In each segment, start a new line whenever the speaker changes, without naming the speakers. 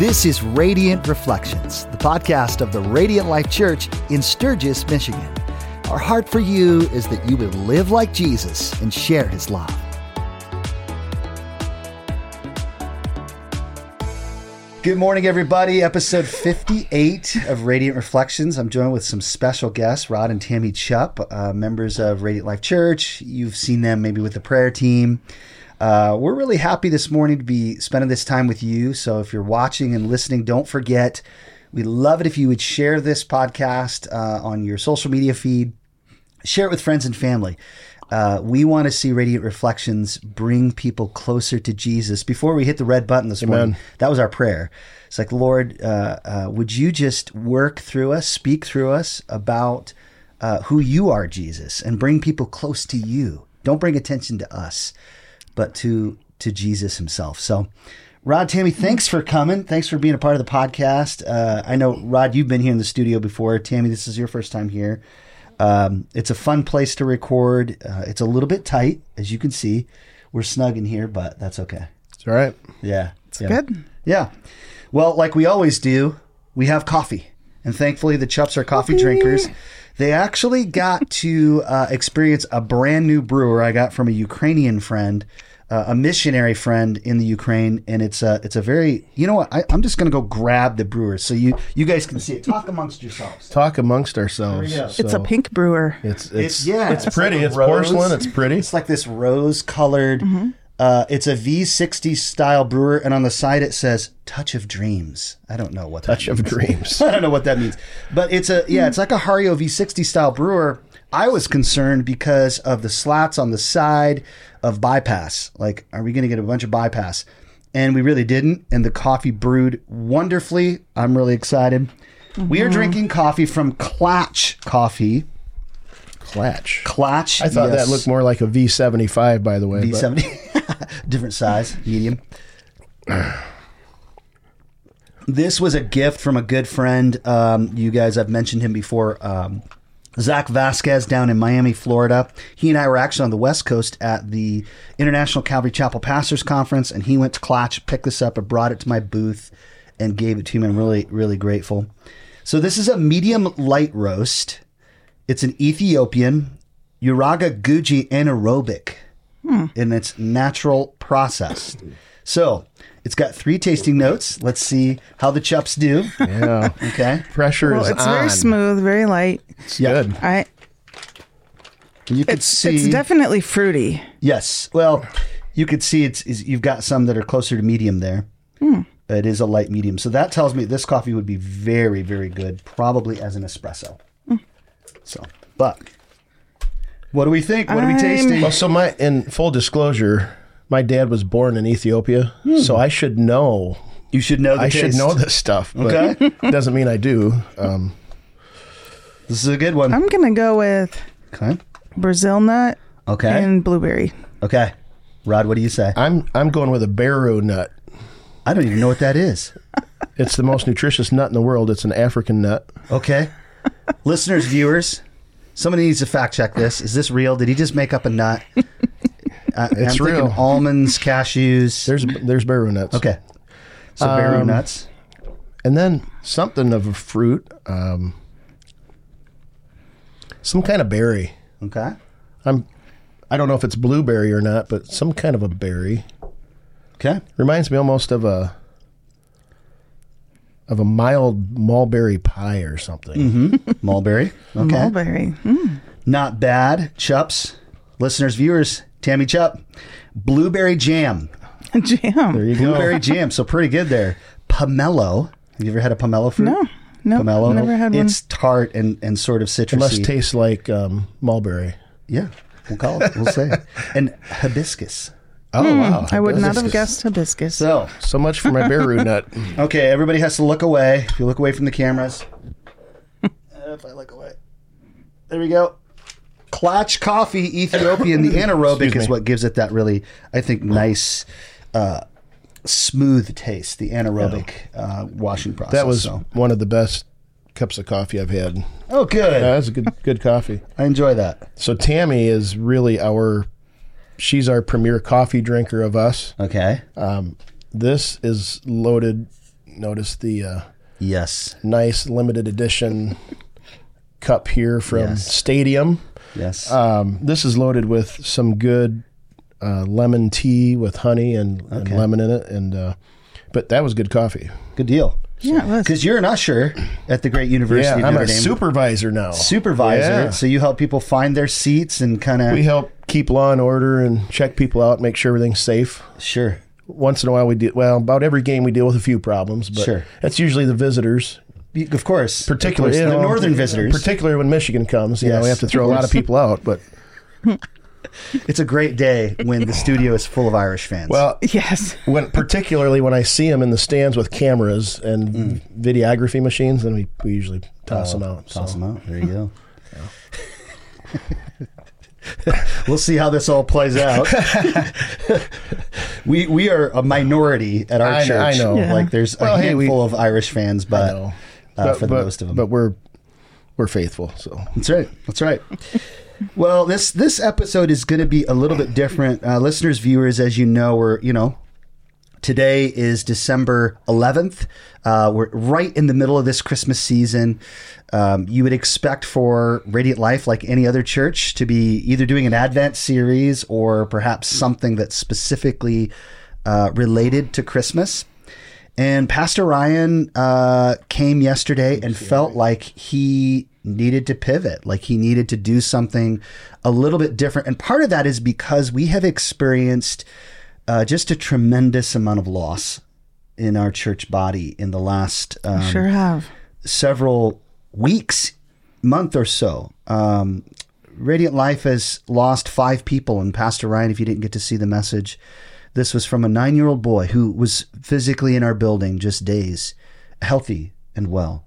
This is Radiant Reflections, the podcast of the Radiant Life Church in Sturgis, Michigan. Our heart for you is that you would live like Jesus and share his love. Good morning, everybody. Episode 58 of Radiant Reflections. I'm joined with some special guests, Rod and Tammy Chupp, uh, members of Radiant Life Church. You've seen them maybe with the prayer team. Uh, we're really happy this morning to be spending this time with you. So if you're watching and listening, don't forget, we'd love it if you would share this podcast uh, on your social media feed, share it with friends and family. Uh, we want to see Radiant Reflections bring people closer to Jesus. Before we hit the red button this morning, that was our prayer. It's like, Lord, uh, uh, would you just work through us, speak through us about uh, who you are, Jesus, and bring people close to you? Don't bring attention to us, but to to Jesus Himself. So, Rod, Tammy, thanks for coming. Thanks for being a part of the podcast. Uh, I know, Rod, you've been here in the studio before. Tammy, this is your first time here. Um, it's a fun place to record. Uh, it's a little bit tight, as you can see. We're snug in here, but that's okay.
It's all right.
Yeah.
It's yeah. good.
Yeah. Well, like we always do, we have coffee. And thankfully, the Chupps are coffee, coffee. drinkers. They actually got to uh, experience a brand new brewer I got from a Ukrainian friend uh, a missionary friend in the Ukraine, and it's a it's a very you know what I, am just gonna go grab the brewer so you you guys can see it. Talk amongst yourselves.
Talk amongst ourselves. So
it's a pink brewer.
It's it's, it's yeah. It's, it's pretty. Like it's rose. porcelain. It's pretty.
It's like this rose colored. Mm-hmm. Uh, it's a V60 style brewer, and on the side it says "Touch of Dreams." I don't know what
Touch of Dreams.
I don't know what that means, but it's a yeah, it's like a Hario V60 style brewer. I was concerned because of the slats on the side of bypass. Like, are we going to get a bunch of bypass? And we really didn't. And the coffee brewed wonderfully. I'm really excited. Mm-hmm. We are drinking coffee from Klatch Coffee.
Klatch.
Klatch.
I thought yes. that looked more like a V75, by the way.
V70. Different size, medium. this was a gift from a good friend. Um, you guys, I've mentioned him before. Um, Zach Vasquez down in Miami, Florida. He and I were actually on the West Coast at the International Calvary Chapel Pastors Conference, and he went to Klatch, picked this up, and brought it to my booth and gave it to me. I'm really, really grateful. So this is a medium light roast. It's an Ethiopian Uraga Guji anaerobic, hmm. and it's natural processed. So it's got three tasting notes. Let's see how the Chupps do.
Yeah.
Okay.
Pressure well, is
it's
on.
very smooth, very light.
It's yeah. good.
I.
You can see
it's definitely fruity.
Yes. Well, you could see it's, it's you've got some that are closer to medium there. Mm. It is a light medium, so that tells me this coffee would be very, very good, probably as an espresso. Mm. So, but what do we think? What I'm... are we tasting?
Well, so my in full disclosure, my dad was born in Ethiopia, hmm. so I should know.
You should know. I
taste. should know this stuff.
okay,
doesn't mean I do. Um,
this is a good one.
I'm gonna go with
okay.
Brazil nut.
Okay.
And blueberry.
Okay. Rod, what do you say?
I'm I'm going with a baru nut.
I don't even know what that is.
it's the most nutritious nut in the world. It's an African nut.
Okay. Listeners, viewers, somebody needs to fact check this. Is this real? Did he just make up a nut? Uh, it's I'm real. almonds, cashews.
There's there's baru nuts.
Okay, so baru um, nuts,
and then something of a fruit, um, some kind of berry.
Okay,
I'm. I don't know if it's blueberry or not, but some kind of a berry.
Okay,
reminds me almost of a of a mild mulberry pie or something.
Mm-hmm. mulberry. Okay.
Mulberry. Mm.
Not bad. Chupps, listeners, viewers, Tammy Chupp, blueberry jam.
Jam.
There you go. Blueberry jam. So pretty good there. Pomelo. Have you ever had a pomelo fruit?
No. No,
pomelo.
I've never had one.
It's tart and, and sort of citrusy. It
must taste like um, mulberry.
Yeah, we'll call it. We'll say it. And hibiscus.
Oh mm, wow! I would hibiscus. not have guessed hibiscus.
So
so much for my baru nut.
Okay, everybody has to look away. If you look away from the cameras, if I look away, there we go. Klatch Coffee Ethiopian, the anaerobic is what gives it that really, I think, nice, uh, smooth taste. The anaerobic uh, washing process.
That was
so.
one of the best cups of coffee I've had.
Oh, good.
Yeah, that's a good good coffee.
I enjoy that.
So Tammy is really our, she's our premier coffee drinker of us.
Okay.
Um, this is loaded Notice the uh,
Yes.
nice limited edition cup here from
Yes.
Stadium.
Yes.
Um, this is loaded with some good uh, lemon tea with honey and, and lemon in it, and uh, but that was good coffee.
Good deal.
Yeah.
Because you're an usher at the great University
Yeah, I'm a
Dame.
supervisor now.
supervisor.
Yeah.
So you help people find their seats and kind of.
We help keep law and order and check people out, make sure everything's safe.
sure.
Once in a while, we do well. About every game, we deal with a few problems, but
Sure.
that's usually the visitors.
You- Of course,
particularly
Of course,
you
the
know,
northern visitors.
particularly when Michigan comes. You know, we have to throw a lot of people out. But
it's a great day when the studio is full of Irish fans.
well,
yes.
when particularly when I see them in the stands with cameras and
Mm.
videography machines, then we, we usually toss them out.
toss
so.
them out. There you go. we'll see how this all plays out. we we are a minority at our
I know- I
church.
know.
Yeah.
Like there's
Well,
a
hey, we-
handful of Irish fans,
I
but uh, for the most of them.
But we're we're faithful. So
That's right. That's right. well, this this episode is going to be a little bit different, uh, listeners, viewers. As you know, we're you know today is December 11th. Uh, we're right in the middle of this Christmas season. Um, you would expect for Radiant Life, like any other church, to be either doing an Advent series or perhaps something that's specifically uh, related to Christmas. And Pastor Ryan uh, came yesterday and felt like he needed to pivot, like he needed to do something a little bit different. And part of that is because we have experienced uh, just a tremendous amount of loss in our church body in the last um,
Sure have.
several weeks, month or so. Um, Radiant Life has lost five people, and Pastor Ryan, if you didn't get to see the message, this was from a nine-year-old boy who was physically in our building just days, healthy and well,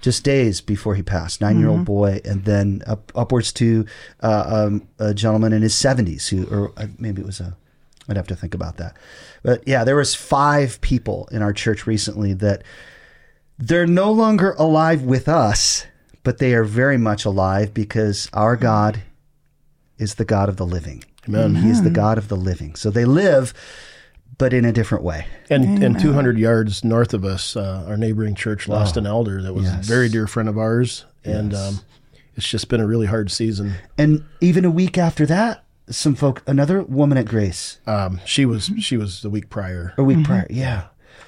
just days before he passed. 9-year-old boy, and then up, upwards to uh, um, a gentleman in his seventies who, or uh, maybe it was a. I'd have to think about that, but yeah, there was five people in our church recently that they're no longer alive with us, but they are very much alive because our God is the God of the living.
Amen.
He is the God of the living. So they live, but in a different way.
and and 200 yards north of us, uh, our neighboring church lost an elder that was
Oh. Yes.
a very dear friend of ours, and um, it's just been a really hard season.
And even a week after that, some folk, another woman at Grace,
Um, she was she was the week prior.
a week prior, yeah,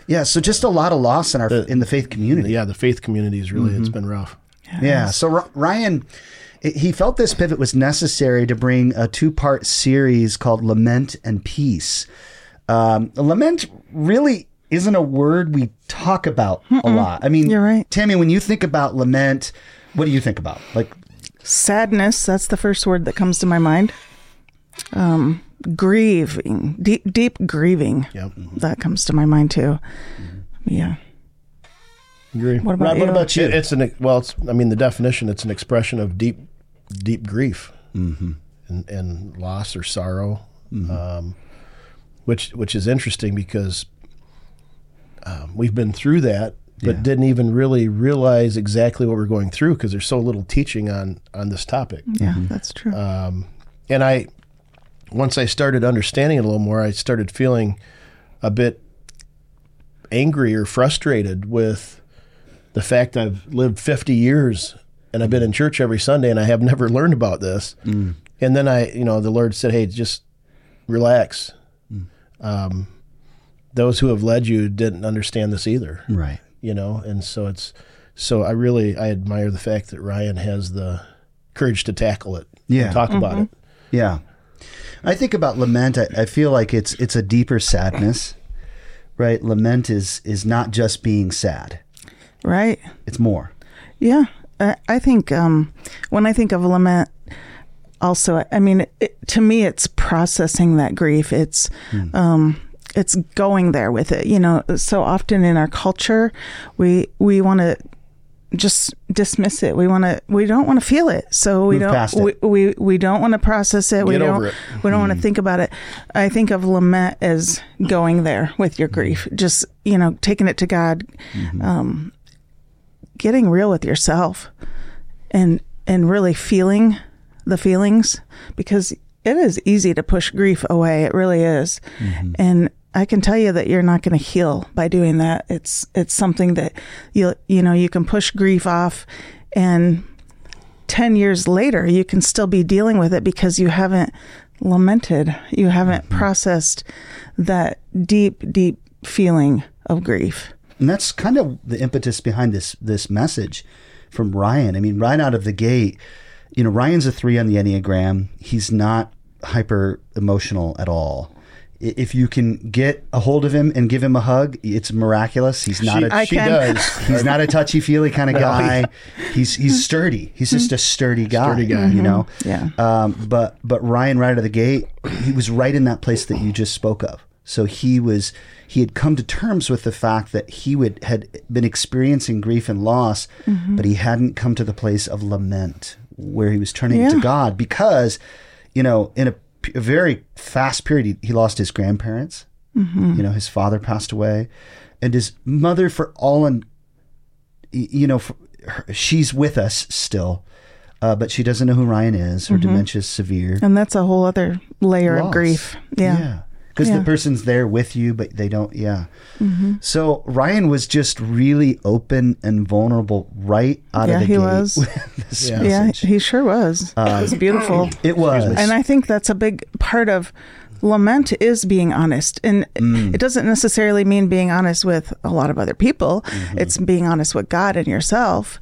yeah. So just a lot of loss in our in the faith community.
Yeah, the faith community is really
Mm-hmm.
it's been rough.
Yeah. So R- Ryan, he felt this pivot was necessary to bring a two part series called Lament and Peace. Um, lament really isn't a word we talk about a lot. I mean,
You're right.
Tammy, when you think about lament, what do you think about? Like,
Sadness, that's the first word that comes to my mind. Um, grieving, deep, deep grieving.
Yep.
That comes to my mind too. Yeah.
Agree.
What about
Rod,
you?
what about you?
It- it's an well, it's I mean the definition. It's an expression of deep, deep grief
Mm-hmm.
and, and loss or sorrow, um, which which is interesting because um, we've been through that, but
Yeah.
didn't even really realize exactly what we're going through because there's so little teaching on on this topic.
Yeah, that's true.
And I, once I started understanding it a little more, I started feeling a bit angry or frustrated with the fact I've lived 50 years and I've been in church every Sunday and I have never learned about this. Mm. And then I, you know, the Lord said, "Hey, just relax." Mm. Um, those who have led you didn't understand this either,
right.
you know, and so it's so I really I admire the fact that Ryan has the courage to tackle it, and
Yeah.
talk about mm-hmm. it.
Yeah. I think about lament. I, I feel like it's it's a deeper sadness, right? Lament is is not just being sad;
right.
it's more.
Yeah, I, I think um, when I think of lament, also, I mean, it, to me, it's processing that grief. It's um, it's going there with it. You know, so often in our culture, we we want to just dismiss it. We want to. We don't want to feel it. So we
Move
don't. we, we we don't want to process it. we don't.
it.
We don't want to think about it. I think of lament as going there with your grief. Just you know, taking it to God. Um, getting real with yourself and and really feeling the feelings because it is easy to push grief away it really is and I can tell you that you're not going to heal by doing that. It's it's something that you you know you can push grief off, and ten years later you can still be dealing with it because you haven't lamented, you haven't
Mm-hmm.
processed that deep deep feeling of grief.
And that's kind of the impetus behind this this message from Ryan. I mean, right out of the gate, you know, Ryan's a three on the Enneagram. He's not hyper emotional at all. If you can get a hold of him and give him a hug, it's miraculous. He's not
she,
a
I
she
can-
does.
he's not a touchy feely kind of guy. He's he's sturdy. He's just a sturdy guy.
Sturdy guy.
You know.
Yeah.
Um, but but Ryan right out of the gate, he was right in that place that you just spoke of. So he was he had come to terms with the fact that he would had been experiencing grief and loss,
Mm-hmm.
but he hadn't come to the place of lament where he was turning to God because, you know, in a very fast period, he, he lost his grandparents.
Mm-hmm.
You know, his father passed away, and his mother, for all and you know, for, her, she's with us still, uh, but she doesn't know who Ryan is. Her dementia is severe.
And that's a whole other layer
Loss.
of grief. Yeah.
Because
Yeah.
the person's there with you, but they don't. Yeah.
Mm-hmm.
So Ryan was just really open and vulnerable right out
Yeah,
of the
he
gate.
was.
with this
Yeah.
Yeah, he sure was. it was beautiful.
it was.
And I think that's a big part of lament is being honest. And
Mm.
it doesn't necessarily mean being honest with a lot of other people.
Mm-hmm.
It's being honest with God and yourself.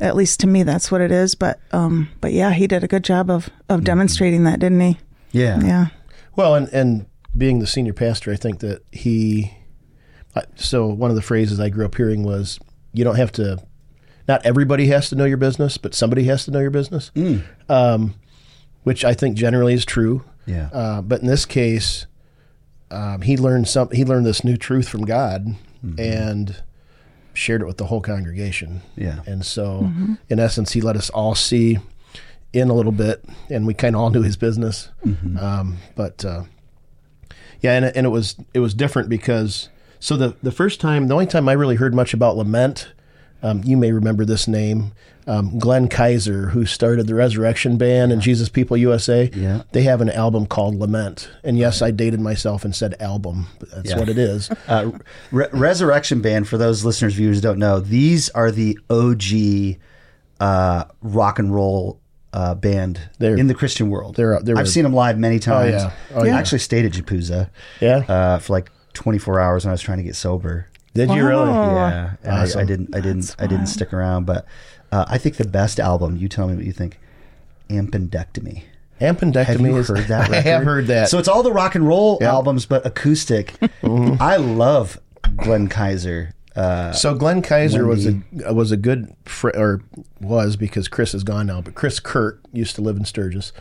At least to me that's what it is, but um but yeah, he did a good job of
Mm-hmm.
of demonstrating that, didn't he?
yeah.
Yeah.
Well, and and being the senior pastor, I think that he. So one of the phrases I grew up hearing was, "You don't have to. Not everybody has to know your business, but somebody has to know your business." Um, which I think generally is true.
Yeah.
Uh, but in this case, um, he learned some. He learned this new truth from God, and shared it with the whole congregation.
Yeah.
And so, in essence, he let us all see in a little bit, and we kind of all knew his business. Um, but uh, yeah, and, it- and it was it was different because so the the first time, the only time I really heard much about lament, um, you may remember this name, um, Glenn Kaiser, who started the Resurrection Band and Jesus People USA.
Yeah.
they have an album called Lament, and yes, I dated myself and said album. But that's
Yeah.
what it is.
Uh, Re- Resurrection Band, for those listeners, viewers who don't know, these are the OG uh, rock and roll uh, band
They're-
in the Christian world.
they're- they were-
I've seen them live many times.
Oh, yeah. Oh,
I actually stayed at JPUSA
Yeah,
uh, for like 24 hours when I was trying to get sober.
did you really?
Wow.
Yeah, and I, I didn't, I didn't, I didn't stick around. But uh, I think the best album. You tell me what you think. Ampendectomy.
Ampendectomy.
Have you
is-
heard that?
I have heard that.
So it's all the rock and roll
Yeah.
albums, but acoustic. I love Glenn Kaiser. Uh,
So Glenn Kaiser was a was a good fr- or was because Chris is gone now, but Chris Kurt used to live in Sturgis,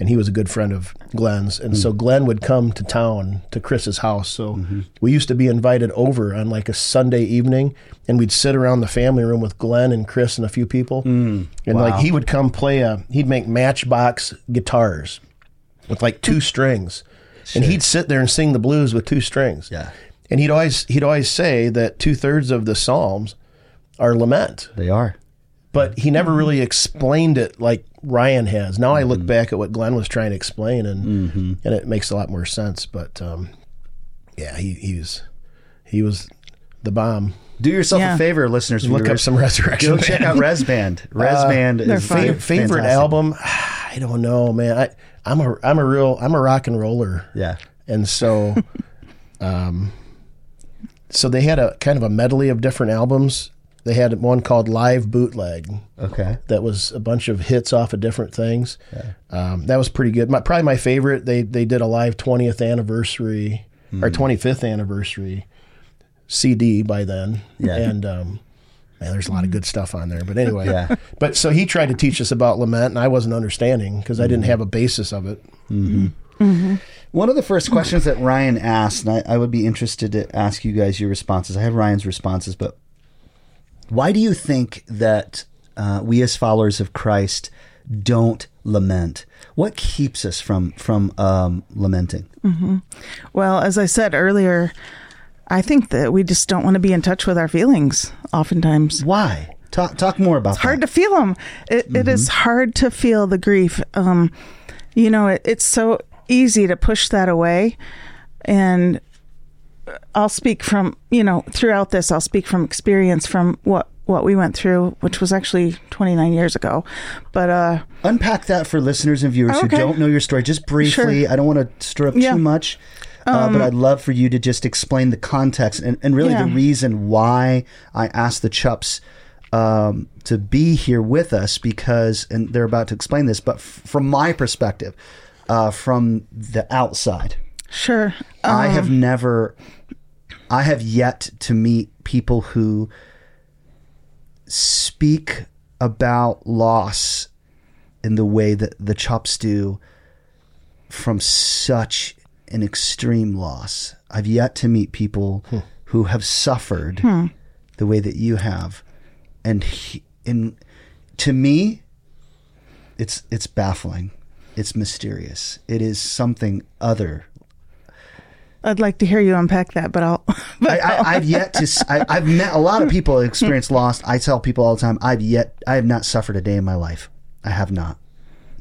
and he was a good friend of Glenn's, and so hmm. Glenn would come to town to Chris's house. So mm-hmm. we used to be invited over on like a Sunday evening, and we'd sit around the family room with Glenn and Chris and a few people, hmm. and like he would come play a he'd make Matchbox guitars with like two strings, and he'd sit there and sing the blues with two strings.
Yeah.
And he'd always he'd always say that two thirds of the Psalms are lament,
they are.
but he never really explained it like Ryan has. Now I look back at what Glenn was trying to explain, and and it makes a lot more sense. But um, yeah, he he was he was the bomb.
Do yourself
Yeah.
a favor, listeners.
Look up some Resurrection.
Go check out
Band.
Res Band. Res
Uh,
Band is.
Fa- favorite
fantastic.
album? I don't know, man. I I'm a I'm a real I'm a rock and roller.
Yeah.
And so, um, so they had a kind of a medley of different albums. They had one called Live Bootleg
Okay.
that was a bunch of hits off of different things. Um, that was pretty good. My, probably my favorite. They they did a live 20th anniversary or 25th anniversary CD by then.
Yeah.
And um, man, there's a lot of good stuff on there. But anyway,
Yeah.
But so he tried to teach us about lament, and I wasn't understanding because I didn't have a basis of it.
One of the first questions that Ryan asked, and I, I would be interested to ask you guys your responses. I have Ryan's responses, but why do you think that uh, we as followers of Christ don't lament? What keeps us from from um, lamenting?
Well, as I said earlier, I think that we just don't want to be in touch with our feelings oftentimes.
Why? Talk talk more about
It's hard
that.
to feel them. It, it is hard to feel the grief. Um, you know, it, it's so easy to push that away, and I'll speak from you know throughout this. I'll speak from experience from what what we went through, which was actually 29 years ago. But uh,
Unpack that for listeners and viewers
Okay.
who don't know your story, just briefly. I don't want to stir up
Yeah. Um,
too much, uh, but I'd love for you to just explain the context and, and really the reason why I asked the Chupps um, to be here with us because, and they're about to explain this, but f- from my perspective, uh, from the outside,
sure,
I have
Um,
never, I have yet to meet people who speak about loss in the way that the Chupps do from such an extreme loss. I've yet to meet people who have suffered the way that you have, and he, in to me, it's it's baffling. It's mysterious. It is something other
I'd like to hear you unpack that, but I'll.
I, I, I've yet to. I, have met a lot of people experience loss. I tell people all the time. I've yet. I have not suffered a day in my life. I have not.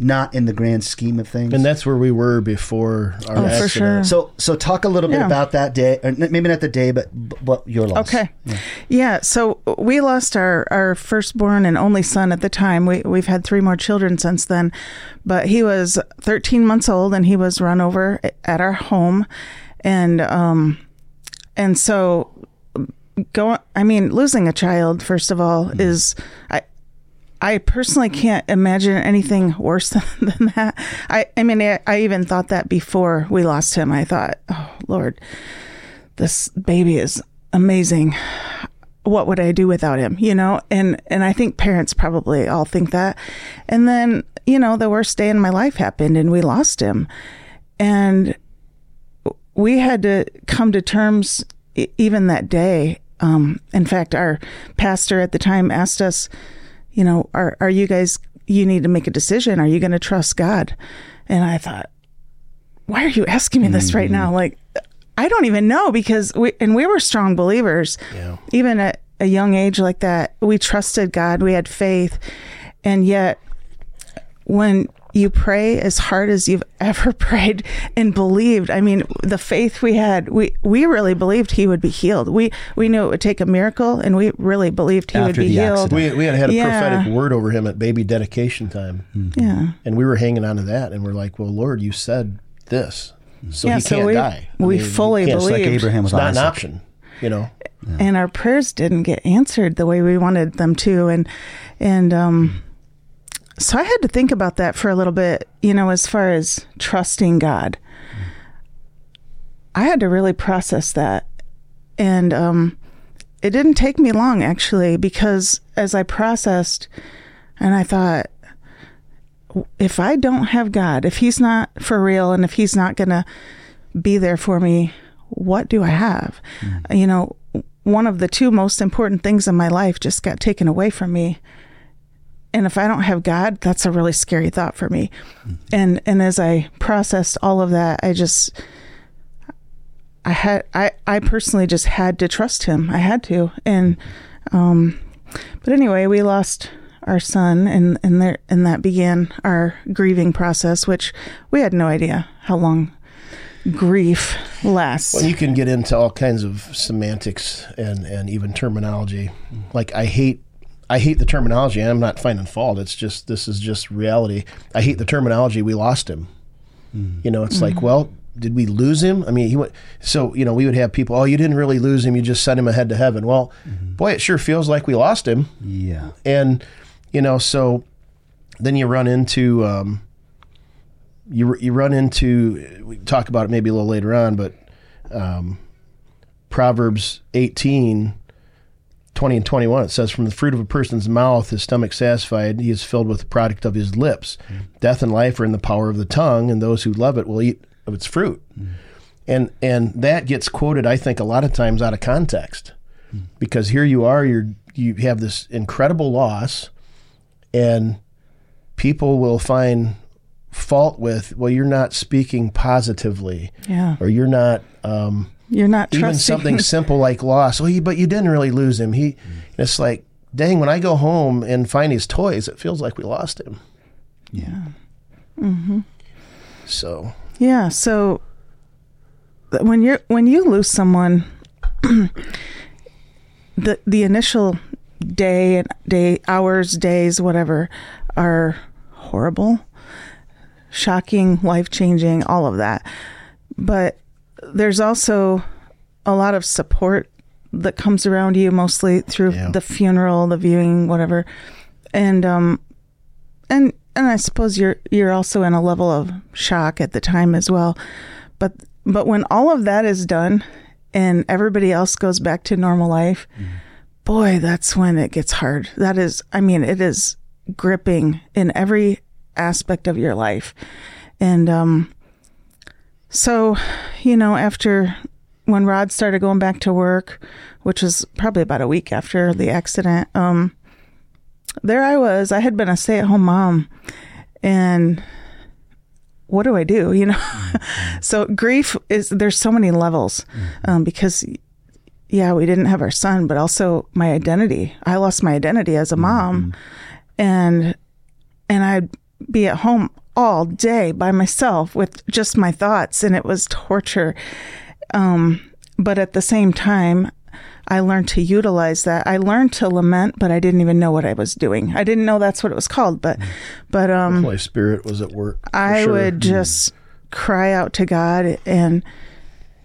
Not in the grand scheme of things.
And that's where we were before our
Oh, for sure.
so, so talk a little bit
Yeah.
about that day, or maybe not the day, but what your loss.
Okay. Yeah. So we lost our, our firstborn and only son at the time. We, we've had three more children since then. But he was 13 months old and he was run over at our home. And, um, and so go, I mean, losing a child, first of all, is, I, I personally can't imagine anything worse than, than that. I, I mean, I, I even thought that before we lost him. I thought, oh, Lord, this baby is amazing. What would I do without him? You know, and and I think parents probably all think that. And then you know, the worst day in my life happened, and we lost him, and we had to come to terms even that day. Um, in fact, our pastor at the time asked us, you know, are are you guys? You need to make a decision. Are you going to trust God? And I thought, why are you asking me this right mm-hmm. now? Like, I don't even know because we and we were strong believers.
Yeah.
Even at a young age like that, we trusted God. We had faith, and yet when you pray as hard as you've ever prayed and believed. I mean, the faith we had, we we really believed he would be healed. We we knew it would take a miracle, and we really believed he would be
the
healed.
accident.
We, we had had a
Yeah.
prophetic word over him at baby dedication time.
Yeah.
And we were hanging on to that. And we're like, well, Lord, you said this. So
Yeah,
he
so
can't
we-
die. I
we
mean,
fully
he can't-
It's like
believed.
Abraham
It's
was
not an option, you know?
and our prayers didn't get answered the way we wanted them to and and um so I had to think about that for a little bit, you know, as far as trusting God. I had to really process that. And um it didn't take me long actually because as I processed and I thought if I don't have God, if he's not for real and if he's not going to be there for me, what do I have? You know, one of the two most important things in my life just got taken away from me. And if I don't have God, that's a really scary thought for me. And and as I processed all of that, I just I had I I personally just had to trust him. I had to. And um but anyway, we lost our son and and there and that began our grieving process which we had no idea how long grief lasts.
Well, you can get into all kinds of semantics and, and even terminology. Like I hate I hate the terminology and I'm not finding fault. It's just this is just reality. I hate the terminology we lost him. You know, it's like, well, did we lose him? I mean, he went so, you know, we would have people, oh, you didn't really lose him, you just sent him ahead to heaven. Well, boy, it sure feels like we lost him.
Yeah.
And you know, so then you run into um, you you run into we talk about it maybe a little later on, but um, Proverbs 18, 20 and 21, it says, From the fruit of a person's mouth, his stomach satisfied, he is filled with the product of his lips. Death and life are in the power of the tongue, and those who love it will eat of its fruit. And and that gets quoted, I think, a lot of times out of context. Because here you are, you're you have this incredible loss, and people will find fault with, well, you're not speaking positively,
yeah.
or you're not um,
You're not
even
trusting
something simple like loss. Well, you, but you didn't really lose him. He, it's like, dang, when I go home and find his toys, it feels like we lost him.
Yeah. Mm-hmm.
So
Yeah, so when you're when you lose someone, the the initial day and day hours days whatever are horrible, shocking, life changing, all of that. But there's also a lot of support that comes around you mostly through
Yeah.
the funeral, the viewing, whatever. And um and and I suppose you're you're also in a level of shock at the time as well. But but when all of that is done and everybody else goes back to normal life, boy, that's when it gets hard. That is I mean, it is gripping in every aspect of your life. And um so, you know, after when Rod started going back to work, which was probably about a week after the accident, um, there I was. I had been a stay at home mom. And what do I do? You know? so grief is, there's so many levels um, because, yeah, we didn't have our son, but also my identity. I lost my identity as a mom. And, and I'd be at home all day by myself with just my thoughts, and it was torture. Um, but at the same time, I learned to utilize that. I learned to lament, but I didn't even know what I was doing. I didn't know that's what it was called. But, but um,
Holy Spirit was at work.
I
sure.
would just cry out to God and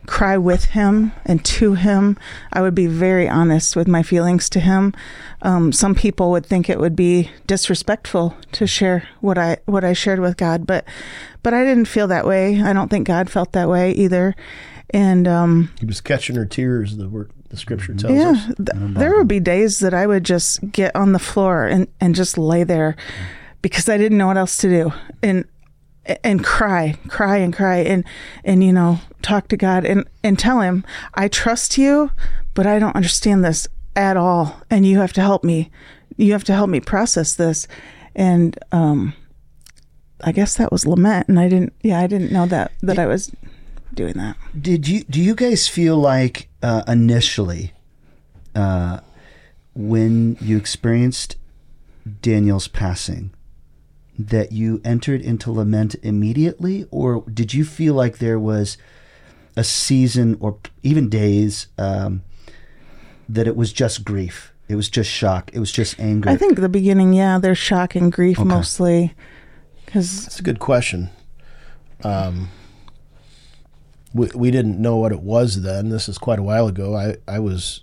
cry with Him and to Him. I would be very honest with my feelings to Him. Um, some people would think it would be disrespectful to share what I what I shared with God, but but I didn't feel that way. I don't think God felt that way either. And um,
He was catching her tears. The word the Scripture tells
yeah,
us.
th- there would be days that I would just get on the floor and, and just lay there because I didn't know what else to do and and cry, cry and cry and and you know talk to God and and tell Him I trust you, but I don't understand this at all, and you have to help me. You have to help me process this, and um, I guess that was lament, and I didn't. Yeah, I didn't know that that I was doing that.
Did you do you guys feel like uh, initially, uh, when you experienced Daniel's passing, that you entered into lament immediately, or did you feel like there was a season or even days um, that it was just grief? It was just shock. It was just anger.
I think the beginning, yeah, there's shock and grief
Okay.
mostly, because
That's a good question. Um, we, we didn't know what it was then. This is quite a while ago. I, I was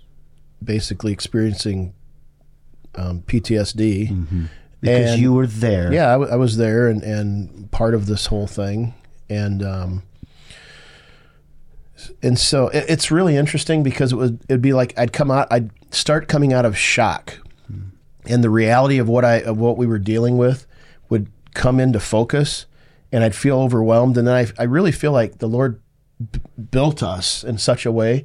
basically experiencing um, PTSD.
Because
and-
you were there.
Yeah, I, w- I was there and, and part of this whole thing. And um, and so it, it's really interesting because it would it'd be like I'd come out, I'd start coming out of shock, and the reality of what I of what we were dealing with would come into focus, and I'd feel overwhelmed. And then I I really feel like the Lord b- built us in such a way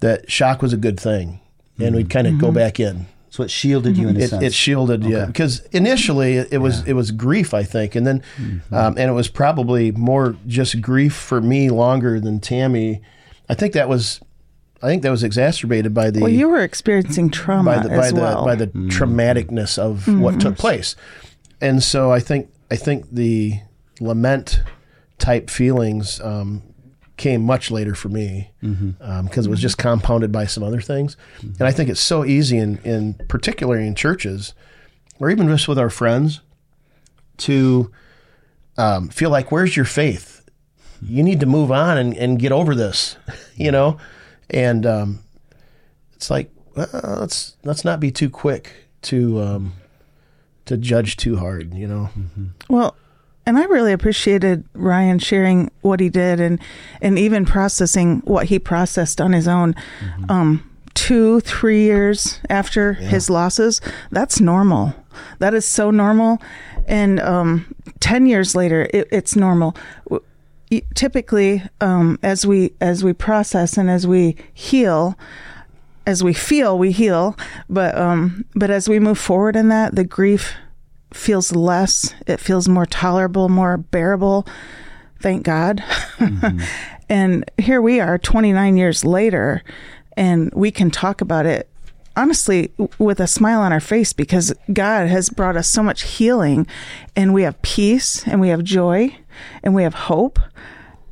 that shock was a good thing, and we'd kind of go back in
So it shielded you in a
it,
sense.
it shielded yeah because initially it, it was it was grief I think and then
Mm-hmm.
um, and it was probably more just grief for me longer than Tammy I think that was I think that was exacerbated by the
well, you were experiencing trauma
by the by
as
the
well.
by the
Mm.
traumaticness of what took place and so I think I think the lament type feelings um, came much later for me because it was just compounded by some other things. And I think it's so easy, in, in particularly in churches, or even just with our friends, to um, feel like, "Where's your faith? You need to move on and, and get over this," you know. And um, it's like, well, let's let's not be too quick to um, to judge too hard, you know.
Well, and I really appreciated Ryan sharing what he did and and even processing what he processed on his own. Um, two, three years after his losses, that's normal. That is so normal. And um, ten years later, it, it's normal. Typically, um, as we as we process and as we heal, as we feel, we heal. But um, but as we move forward in that, the grief feels less. It feels more tolerable, more bearable. Thank God. Mm-hmm. and here we are, 29 years later, and we can talk about it honestly with a smile on our face because God has brought us so much healing, and we have peace, and we have joy, and we have hope.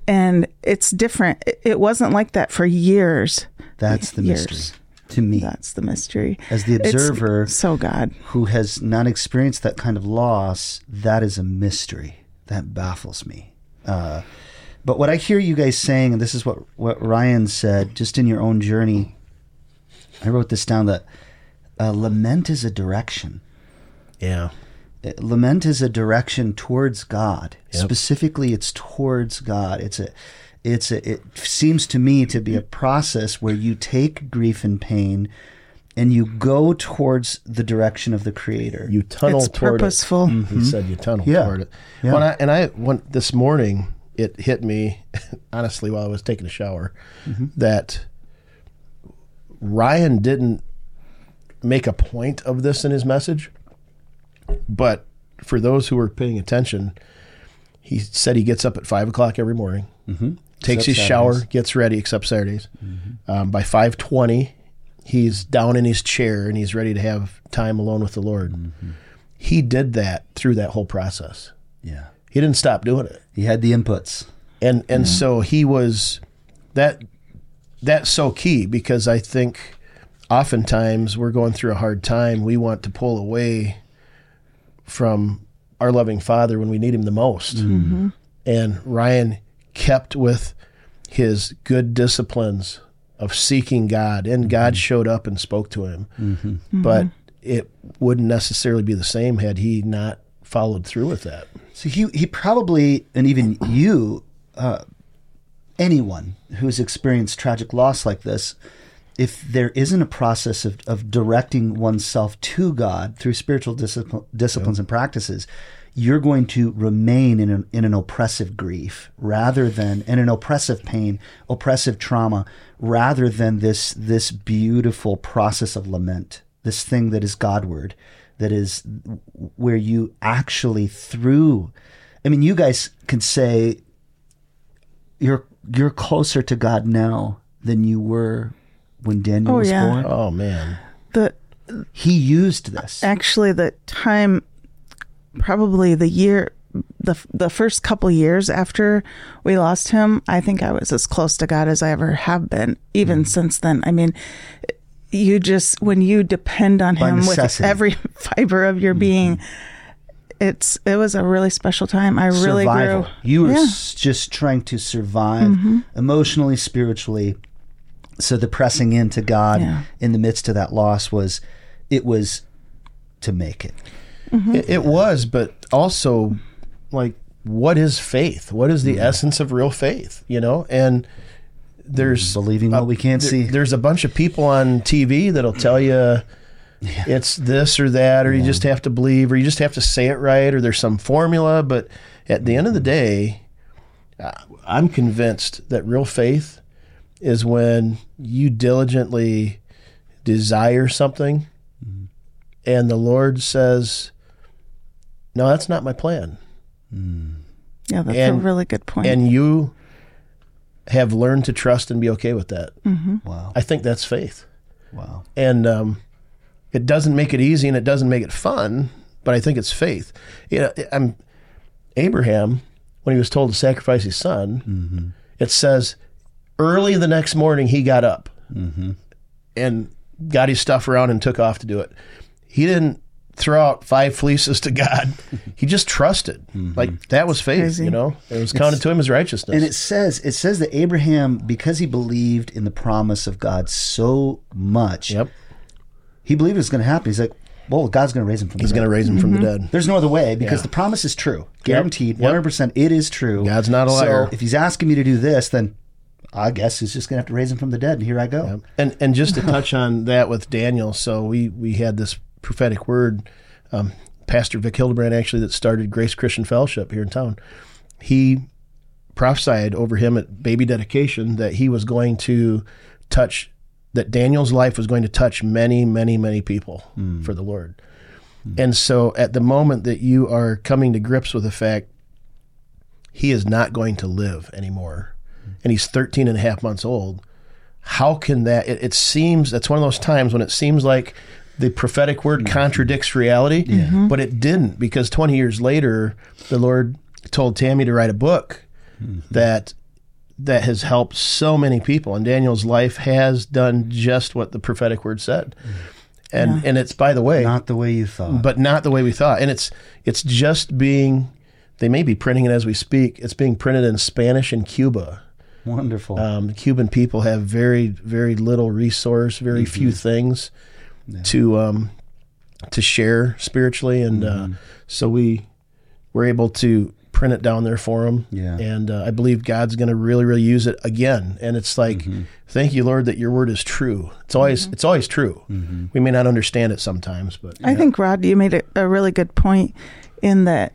and it's different. It- It wasn't like that for years.
That's the
Years.
mystery to me.
That's the mystery.
As the
It's
observer
so God.
who has not experienced that kind of loss, that is a mystery. That baffles me. Uh, but what I hear you guys saying, and this is what, what Ryan said, just in your own journey, I wrote this down that uh, lament is a direction.
Yeah.
Uh, Lament is a direction towards God.
Yep.
Specifically, it's towards God. It's a, it's a. It seems to me to be a process where you take grief and pain, and you go towards the direction of the Creator.
You tunnel
It's
toward
purposeful.
it. He said you tunnel
Yeah.
toward it.
Yeah.
When I, and I went this morning, it hit me honestly while I was taking a shower that Ryan didn't make a point of this in his message, but for those who were paying attention, he said he gets up at five o'clock every morning,
Mhm.
Takes
Except
his shower, gets ready, except Saturdays. Mm-hmm. Um, by five twenty, he's down in his chair and he's ready to have time alone with the Lord. Mm-hmm. He did that through that whole process.
Yeah.
He didn't stop doing it,
He had the inputs.
and and mm-hmm. so he was that. That's so key because I think oftentimes we're going through a hard time. We want to pull away from our loving Father when we need Him the most. And Ryan kept with his good disciplines of seeking God, and mm-hmm. God showed up and spoke to him. Mm-hmm. But mm-hmm. it wouldn't necessarily be the same had he not followed through with that.
So he he probably and even you, uh, anyone who's experienced tragic loss like this, if there isn't a process of, of directing oneself to God through spiritual discipline, disciplines and practices, you're going to remain in an, in an oppressive grief rather than in an oppressive pain, oppressive trauma, rather than this this beautiful process of lament, this thing that is Godward, that is where you actually through. I mean, you guys can say you're you're closer to God now than you were when Daniel
Oh,
was
yeah.
born.
Oh man.
The
He used this.
actually the time probably the year the the first couple years after we lost him i think i was as close to god as i ever have been even since then i mean you just when you depend on
By
him with every fiber of your being it's it was a really special time i really
survival.
grew
You were
Yeah.
s- just trying to survive
Mm-hmm.
emotionally, spiritually. So the pressing into God
Yeah.
in the midst of that loss was, it was to make it.
It, it was, but also like what is faith? What is the essence of real faith? You know, and there's
Believing what we can't
there-
see.
There's a bunch of people on TV that'll tell you it's this or that, or you just have to believe, or you just have to say it right, or there's some formula. But at the end of the day, uh, I'm convinced that real faith is when you diligently desire something, mm-hmm. and the Lord says, "No, that's not my plan." Mm.
yeah that's
And-
a really good point
and you have learned to trust and be okay with that. Mm-hmm.
Wow.
I think that's faith.
Wow.
And um, it doesn't make it easy and it doesn't make it fun, but I think it's faith. You know, I'm um, Abraham when he was told to sacrifice his son. Mm-hmm. It says early the next morning he got up mm-hmm. and got his stuff around and took off to do it. He didn't throw out five fleeces to God. he just trusted. Mm-hmm. Like that was faith,
Crazy.
you know. It was counted to him as righteousness.
And it says it says that Abraham, because he believed in the promise of God so much,
yep.
he believed it was going to happen. He's like, well, God's going to raise him from
He's
the
going
dead.
to raise him from the mm-hmm. dead.
There's no other way because
Yeah.
the promise is true, guaranteed,
Yep.
100%. It is true.
God's not a liar.
So if he's asking me to do this, then I guess he's just going to have to raise him from the dead, and here I go.
And and just to touch on that with Daniel, so we we had this prophetic word. Um, Pastor Vic Hildebrand actually that started Grace Christian Fellowship here in town. He prophesied over him at baby dedication that he was going to touch that Daniel's life was going to touch many, many, many people for the Lord. And so at the moment that you are coming to grips with the fact he is not going to live anymore, and he's 13 and a half months old, how can that it, it seems that's one of those times when it seems like the prophetic word contradicts reality mm-hmm. but it didn't because 20 years later the lord told tammy to write a book mm-hmm. that that has helped so many people. And Daniel's life has done just what the prophetic word said. Mm. And and it's by the way,
Not the way you thought.
but not the way we thought. And it's it's just being they may be printing it as we speak. It's being printed in Spanish in Cuba.
Wonderful.
Um, Cuban people have very very little resource, very
Mm-hmm.
few things to um, to share spiritually, and
Mm-hmm.
uh, so we were able to print it down there for them.
Yeah.
and uh, I believe God's going to really really use it again. And it's like,
Mm-hmm.
thank you, Lord, that your word is true. It's always it's always true.
Mm-hmm.
We may not understand it sometimes, but
I think Rod, you made a, a really good point in that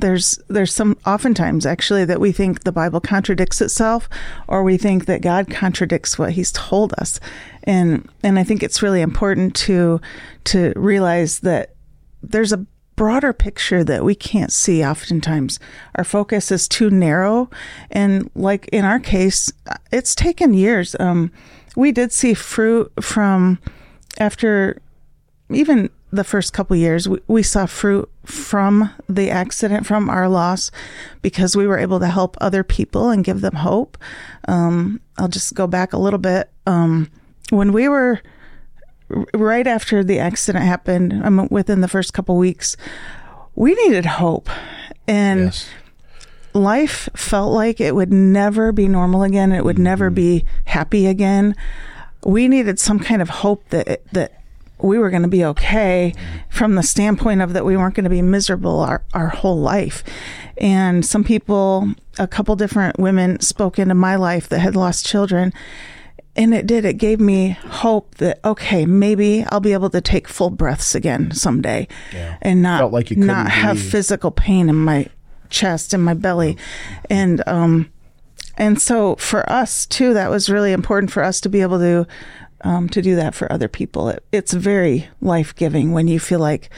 there's there's some oftentimes actually that we think the Bible contradicts itself, or we think that God contradicts what He's told us, and and I think it's really important to to realize that there's a broader picture that we can't see oftentimes. Our focus is too narrow and like in our case it's taken years. Um we did see fruit from after even the first couple years we, we saw fruit from the accident from our loss because we were able to help other people and give them hope um, i'll just go back a little bit um, when we were right after the accident happened um, within the first couple weeks we needed hope and
yes.
life felt like it would never be normal again. It would never be happy again. We needed some kind of hope that that we were going to be okay from the standpoint of that we weren't going to be miserable our, our whole life. And some people, a couple different women spoke into my life that had lost children. And it did. It gave me hope that okay, maybe I'll be able to take full breaths again someday, and not
Felt like you couldn't
have physical pain in my chest and my belly, and um, and so for us too, that was really important for us to be able to um, to do that for other people. It, it's very life giving when you feel like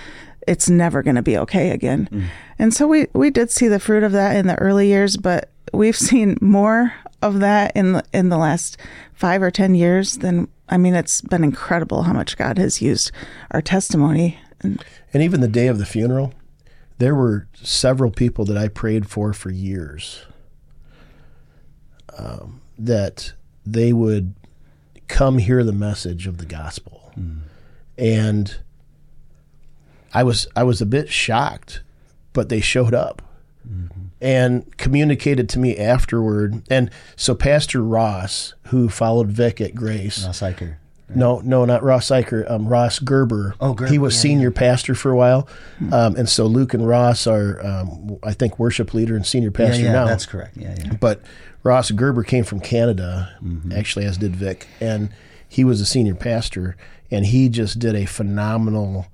it's never going to be okay again. And so we we did see the fruit of that in the early years, but we've seen more of that in the in the last five or ten years than I mean, it's been incredible how much God has used our testimony. And
And even the day of the funeral, there were several people that I prayed for for years um, that they would come hear the message of the gospel. And I was I was a bit shocked, but they showed up and communicated to me afterward. And so Pastor Ross, who followed Vic at Grace,
Ross Eicher.
no, no, not Ross Eicher. Um, Ross Gerber.
Oh, Gerber,
He was
yeah,
senior pastor for a while, um, and so Luke and Ross are, um, I think, worship leader and senior
Yeah,
pastor
yeah,
now.
that's correct. Yeah, yeah.
But Ross Gerber came from Canada,
Mm-hmm.
actually, as did Vic, and he was a senior pastor, and he just did a phenomenal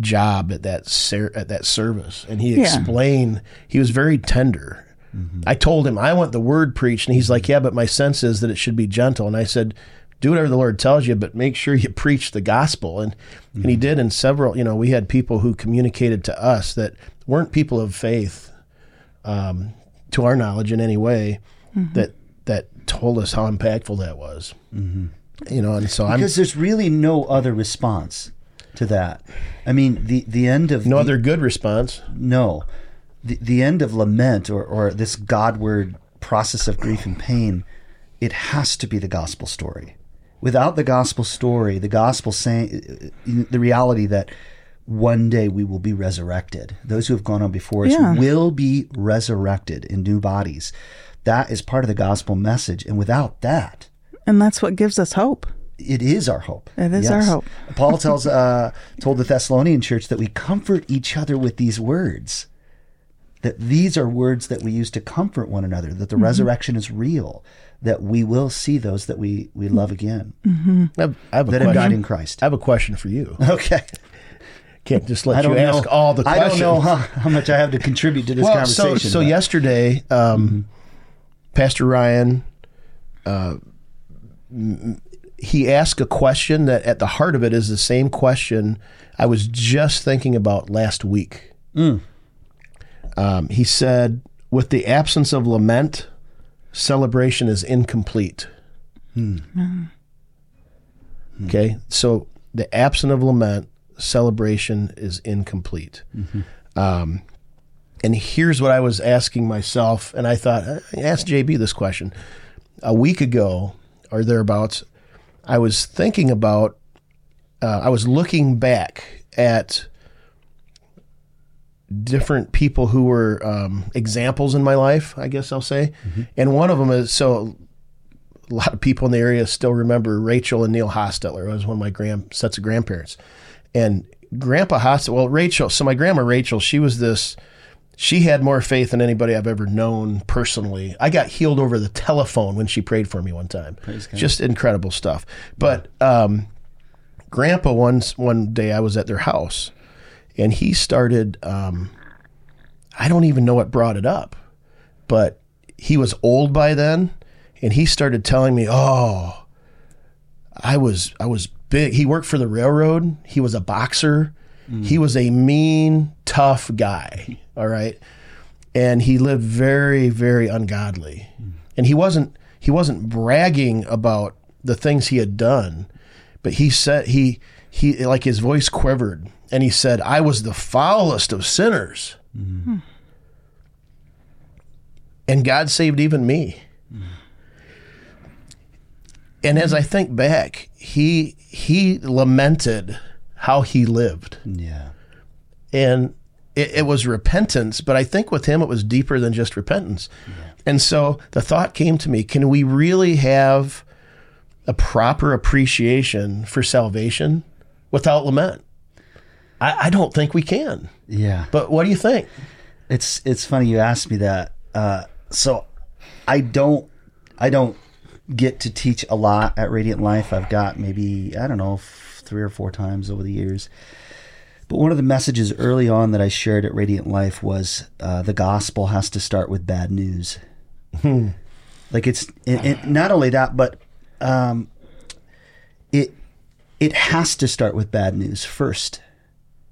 job at that ser- at that service, and he
Yeah.
explained. He was very tender.
Mm-hmm.
I told him I want the word preached, and he's like, "Yeah, but my sense is that it should be gentle." And I said, "Do whatever the Lord tells you, but make sure you preach the gospel." And and
Mm-hmm.
he did. And several, you know, we had people who communicated to us that weren't people of faith, um, to our knowledge in any way, that that told us how impactful that was. Mm-hmm. You know, and so I'm
Because there's really no other response to that. I mean, the the end of
no
the,
other good response.
no, the the end of lament or or this Godward process of grief and pain. It has to be the gospel story. Without the gospel story, the gospel saying the reality that one day we will be resurrected. Those who have gone on before us
Yeah.
will be resurrected in new bodies. That is part of the gospel message. And without that,
and that's what gives us hope.
it is our hope.
It is our hope.
Paul tells uh, told the Thessalonian church that we comfort each other with these words. That these are words that we use to comfort one another. That the
Mm-hmm.
resurrection is real. That we will see those that we we love again.
I have, I have a
That have died
question.
in Christ.
I have a question for you.
Okay.
Can't just let
I
you
don't know.
ask all the
I don't know how, how much I have to contribute to this
well,
conversation.
so so
but-
yesterday, um, Pastor Ryan, uh, he asked a question that at the heart of it is the same question I was just thinking about last week. Um, he said, "With the absence of lament, celebration is incomplete." Okay, so the absence of lament, celebration is incomplete. Um, and here's what I was asking myself, and I thought, uh, ask JB this question. a week ago or thereabouts, I was thinking about, uh, I was looking back at different people who were um, examples in my life, I guess I'll say. And one of them is so a lot of people in the area still remember Rachel and Neil Hostetler. I was one of my grand sets of grandparents. And Grandpa Hostetler, well, Rachel, so my grandma Rachel, she was this, she had more faith than anybody I've ever known personally. I got healed over the telephone when she prayed for me one time. Just incredible stuff. But um, Grandpa, once one day I was at their house and he started, um, I don't even know what brought it up, but he was old by then and he started telling me, "Oh, I was I was big. He worked for the railroad. He was a boxer. He was a mean, tough guy. All right, and he lived very, very ungodly. And he wasn't he wasn't bragging about the things he had done, but he said he he like his voice quivered, and he said, "I was the foulest of sinners." And God saved even me. And as I think back, he he lamented how he lived,
Yeah.
and it, it was repentance. But I think with him, it was deeper than just repentance. And so the thought came to me: Can we really have a proper appreciation for salvation without lament? I, I don't think we can.
Yeah.
But what do you think?
It's it's funny you asked me that. Uh, so I don't I don't get to teach a lot at Radiant Life. I've got maybe I don't know three or four times over the years. But one of the messages early on that I shared at Radiant Life was uh, the gospel has to start with bad news. Like it's it, it, not only that, but um, it it has to start with bad news first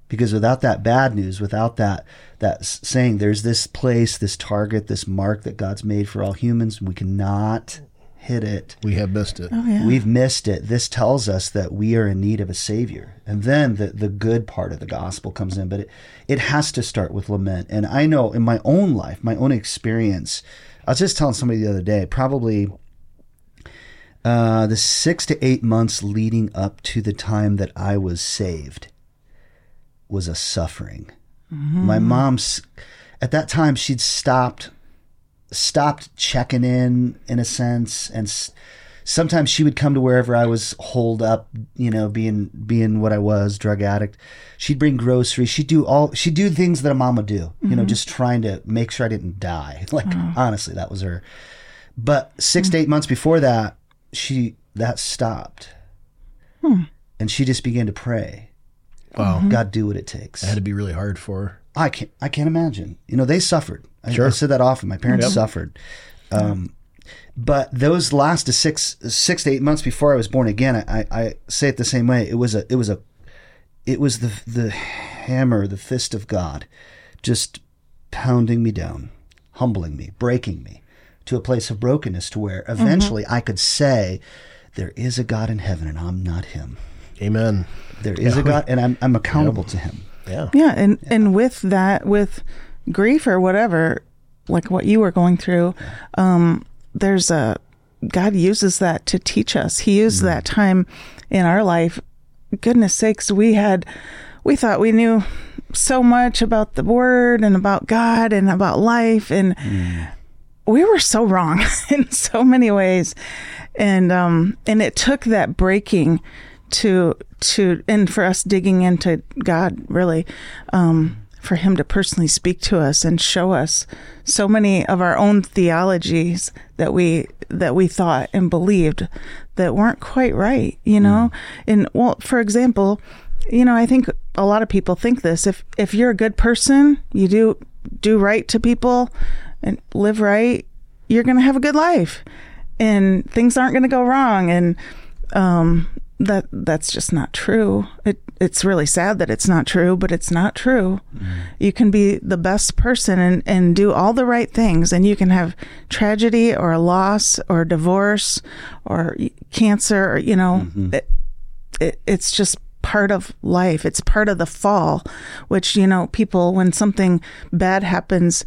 because without that bad news without that that saying there's this place this target this mark that god's made for all humans and we cannot hit it
We have missed it.
Oh yeah.
we've missed it this tells us that we are in need of a savior and then the, the good part of the gospel comes in but it, it has to start with lament and i know in my own life my own experience i was just telling somebody the other day probably uh, the six to eight months leading up to the time that i was saved was a suffering. My mom's at that time she'd stopped stopped checking in in a sense and s- sometimes she would come to wherever I was holed up, you know, being being what I was, drug addict. She'd bring groceries. She'd do all she'd do things that a mom would do, you know, mm-hmm. just trying to make sure I didn't die. Like oh. honestly, that was her. But 6 to 8 months before that, she that stopped. Hmm. And she just began to pray.
Wow.
God mm-hmm. do what it takes.
That had to be really hard for her.
I can't. I can't imagine. You know, they suffered. I,
Sure.
I said that often. My parents suffered, um, but those last six six to eight months before I was born again, I, I, I say it the same way. It was a. It was a. It was the the hammer, the fist of God, just pounding me down, humbling me, breaking me to a place of brokenness, to where eventually I could say, "There is a God in heaven, and I'm not Him.
Amen.
There is a God, and I'm I'm accountable to Him."
Yeah.
Yeah, and and with that, with grief or whatever, like what you were going through, um, there's a God uses that to teach us. He used that time in our life. Goodness sakes, we had we thought we knew so much about the Word and about God and about life, and we were so wrong in so many ways, and um, and it took that breaking to to and for us digging into God really um, for Him to personally speak to us and show us so many of our own theologies that we that we thought and believed that weren't quite right, you know. And well, for example, you know, I think a lot of people think this: if if you're a good person, you do do right to people and live right, you're going to have a good life, and things aren't going to go wrong. And um, that that's just not true. It it's really sad that it's not true, but it's not true. Mm. You can be the best person and, and do all the right things, and you can have tragedy or a loss or divorce or cancer. Or, you know, mm-hmm. it, it, it's just part of life. It's part of the fall, which you know people when something bad happens.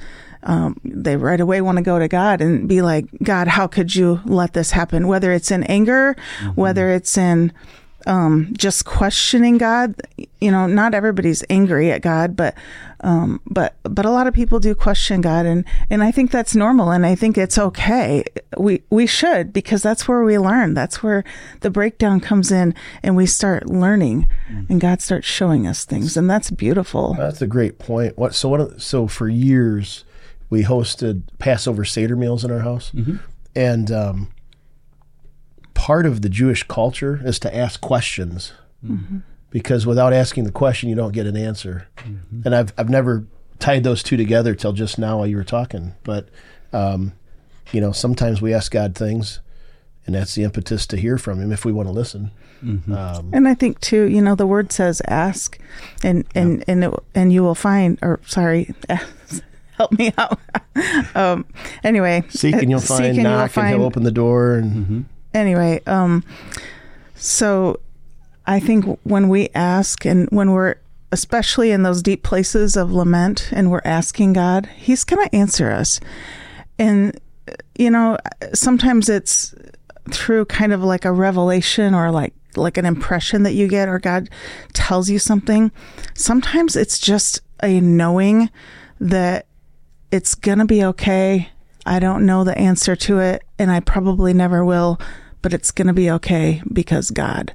Um, they right away want to go to God and be like, God, how could you let this happen? Whether it's in anger, whether it's in um, just questioning God. You know, not everybody's angry at God, but um, but but a lot of people do question God, and and I think that's normal, and I think it's okay. We we should because that's where we learn. That's where the breakdown comes in, and we start learning, and God starts showing us things, and that's beautiful.
That's a great point. What so what? So for years, we hosted Passover Seder meals in our house, and um, part of the Jewish culture is to ask questions, because without asking the question, you don't get an answer. And I've I've never tied those two together till just now while you were talking. But um, you know, sometimes we ask God things, and that's the impetus to hear from Him if we want to listen. Um,
And I think too, you know, the word says ask, and and and it, and you will find. Or sorry, help me out. um, anyway,
seek and you'll find.
and you will
knock and
find.
He'll open the door. And
anyway, um, so I think when we ask and when we're especially in those deep places of lament and we're asking God, He's going to answer us. And, you know, sometimes it's through kind of like a revelation or like like an impression that you get or God tells you something. Sometimes it's just a knowing that it's going to be okay. I don't know the answer to it and I probably never will, but it's going to be okay because God.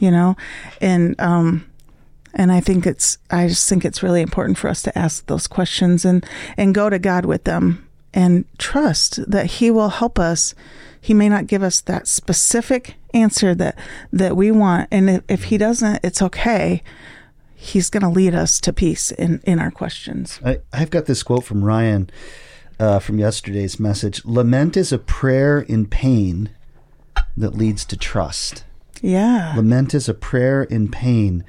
You know? And um and I think it's I just think it's really important for us to ask those questions and and go to God with them and trust that he will help us. He may not give us that specific answer that that we want and if, if he doesn't, it's okay. He's going to lead us to peace in in our questions.
I, I've got this quote from Ryan uh, from yesterday's message Lament is a prayer in pain that leads to trust.
Yeah.
Lament is a prayer in pain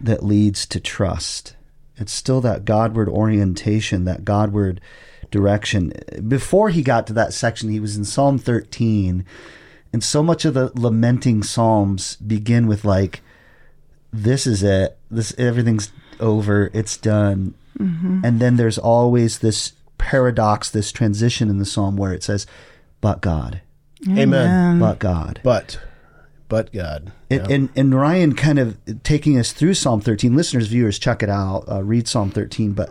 that leads to trust. It's still that Godward orientation, that Godward direction. Before he got to that section, he was in Psalm 13, and so much of the lamenting psalms begin with like, "This is it. This everything's over. It's done." And then there's always this paradox, this transition in the psalm where it says, "But God,
Amen.
but God."
But, but God.
And, and and Ryan kind of taking us through Psalm 13. Listeners, viewers, check it out. Uh, read Psalm 13. But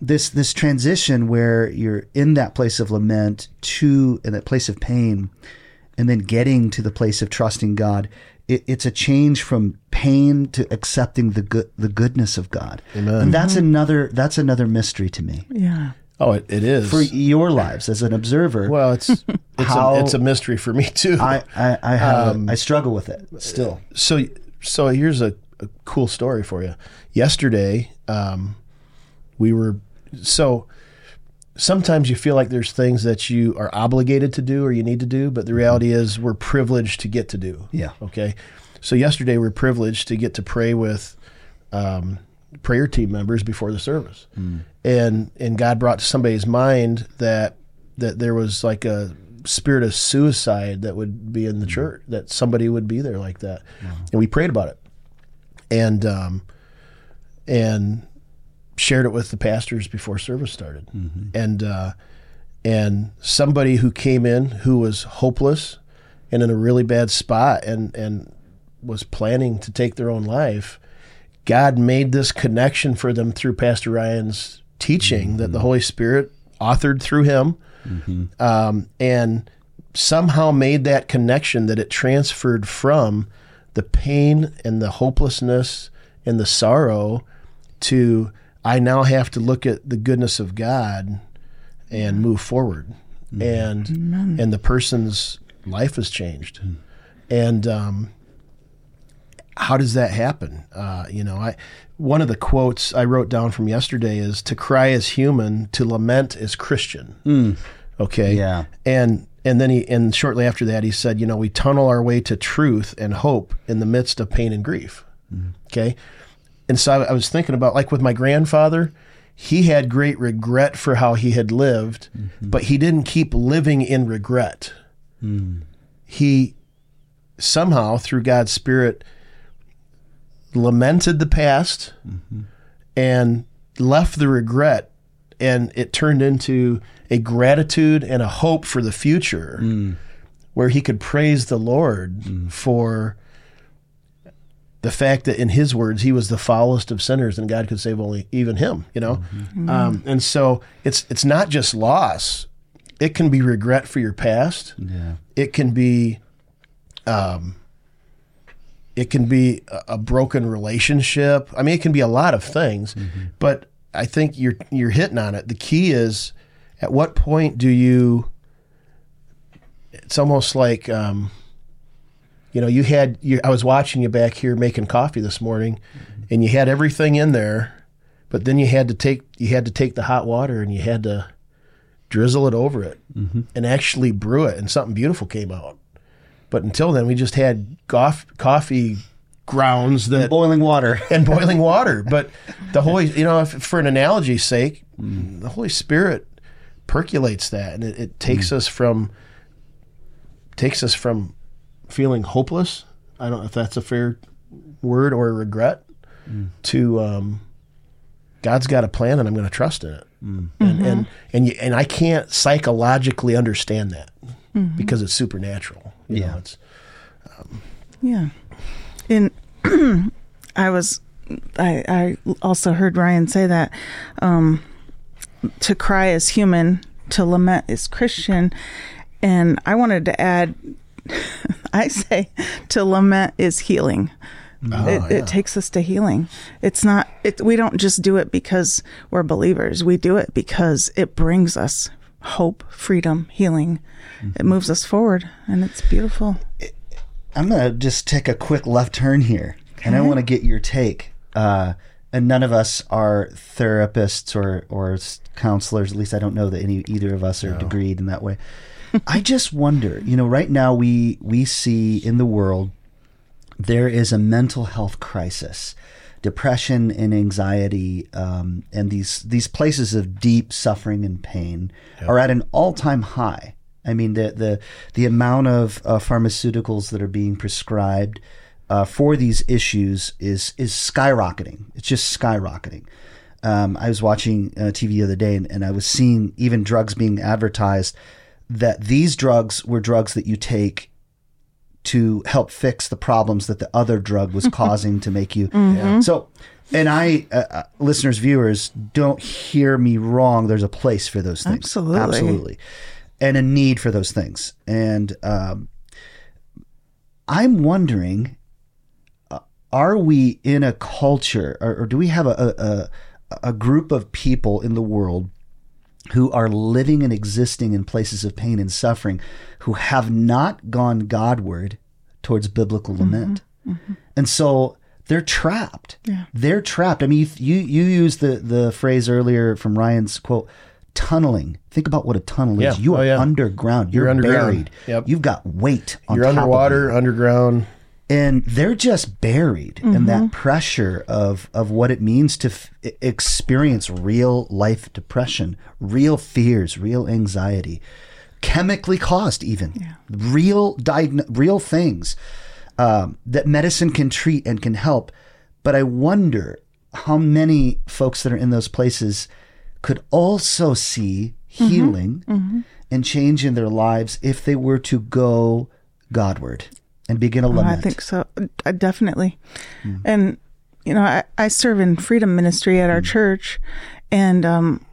this this transition where you're in that place of lament to in that place of pain, and then getting to the place of trusting God. It, it's a change from pain to accepting the good the goodness of God.
Amen.
And that's another that's another mystery to me
Yeah.
Oh, it, it is.
for your lives as an observer.
well, it's it's, a, it's a mystery for me too.
I I, I have I struggle with it still.
so so here's a, a cool story for you. Yesterday, um, we were so sometimes you feel like there's things that you are obligated to do or you need to do, but the reality is we're privileged to get to do.
Yeah.
Okay. So yesterday we are privileged to get to pray with um, prayer team members before the service, and and God brought to somebody's mind that that there was like a spirit of suicide that would be in the church, that somebody would be there like that, and we prayed about it, and um, and shared it with the pastors before service started, and uh, and somebody who came in who was hopeless and in a really bad spot and and was planning to take their own life, God made this connection for them through Pastor Ryan's teaching that the Holy Spirit authored through him, um, and somehow made that connection that it transferred from the pain and the hopelessness and the sorrow to I now have to look at the goodness of God and move forward, and and the person's life has changed, and um, how does that happen? Uh, you know, I one of the quotes I wrote down from yesterday is to cry is human, to lament is Christian. Okay.
Yeah.
And and then he and shortly after that he said, you know, we tunnel our way to truth and hope in the midst of pain and grief. Okay. And so I, I was thinking about like with my grandfather, he had great regret for how he had lived, mm-hmm. but he didn't keep living in regret. Mm. He somehow through God's spirit lamented the past mm-hmm. and left the regret and it turned into a gratitude and a hope for the future mm. where he could praise the Lord mm. for the fact that in his words he was the foulest of sinners and God could save only even him, you know? Um, and so it's it's not just loss. It can be regret for your past.
Yeah.
It can be um it can be a, a broken relationship. I mean it can be a lot of things. But I think you're you're hitting on it. The key is at what point do you it's almost like um, you know you had you, i was watching you back here making coffee this morning and you had everything in there but then you had to take you had to take the hot water and you had to drizzle it over it mm-hmm. and actually brew it and something beautiful came out but until then we just had goff, coffee grounds that
Boiling water.
and boiling water. But the Holy, you know, if, for an analogy's sake, mm. the Holy Spirit percolates that, and it, it takes mm. us from takes us from feeling hopeless. I don't know if that's a fair word or a regret to um, God's got a plan, and I'm going to trust in it. And and and you, and I can't psychologically understand that because it's supernatural. You
Yeah.
know, it's
Yeah. In I was I I also heard Ryan say that um to cry is human, to lament is Christian, and I wanted to add I say to lament is healing.
Oh,
it,
yeah.
it takes us to healing. It's not. It, we don't just do it because we're believers. We do it because it brings us hope, freedom, healing. It moves us forward, and it's beautiful.
I'm going to just take a quick left turn here, and I want to get your take. Uh, and none of us are therapists or, or counselors. At least I don't know that any either of us are degreed in that way. I just wonder, you know, right now we we see in the world there is a mental health crisis. Depression and anxiety, um, and these these places of deep suffering and pain are at an all time high. I mean, the the the amount of uh, pharmaceuticals that are being prescribed uh, for these issues is is skyrocketing. It's just skyrocketing. Um, I was watching uh, TV the other day, and, and I was seeing even drugs being advertised that these drugs were drugs that you take to help fix the problems that the other drug was causing to make you. So, and I, uh, uh, listeners, viewers, don't hear me wrong. There's a place for those things.
Absolutely.
Absolutely. And a need for those things. And um, I'm wondering uh, are we in a culture, or, or do we have a, a, a group of people in the world who are living and existing in places of pain and suffering who have not gone Godward towards biblical mm-hmm. lament. Mm-hmm. And so they're trapped.
Yeah.
They're trapped. I mean, you, you, you used the, the phrase earlier from Ryan's quote, tunneling. Think about what a tunnel
Yeah.
is. You
Oh,
are
yeah.
underground. You're,
You're underground.
buried.
Yep.
You've got weight on
you're
top of
underwater,
you
underground.
And they're just buried in
Mm-hmm.
that pressure of of what it means to f- experience real life depression, real fears, real anxiety, chemically caused, even real diagn- real things um, that medicine can treat and can help. But I wonder how many folks that are in those places could also see
Mm-hmm.
healing and change in their lives if they were to go Godward and begin a
Oh,
lament.
I think so. I definitely. And you know, I, I serve in freedom ministry at our church, and um,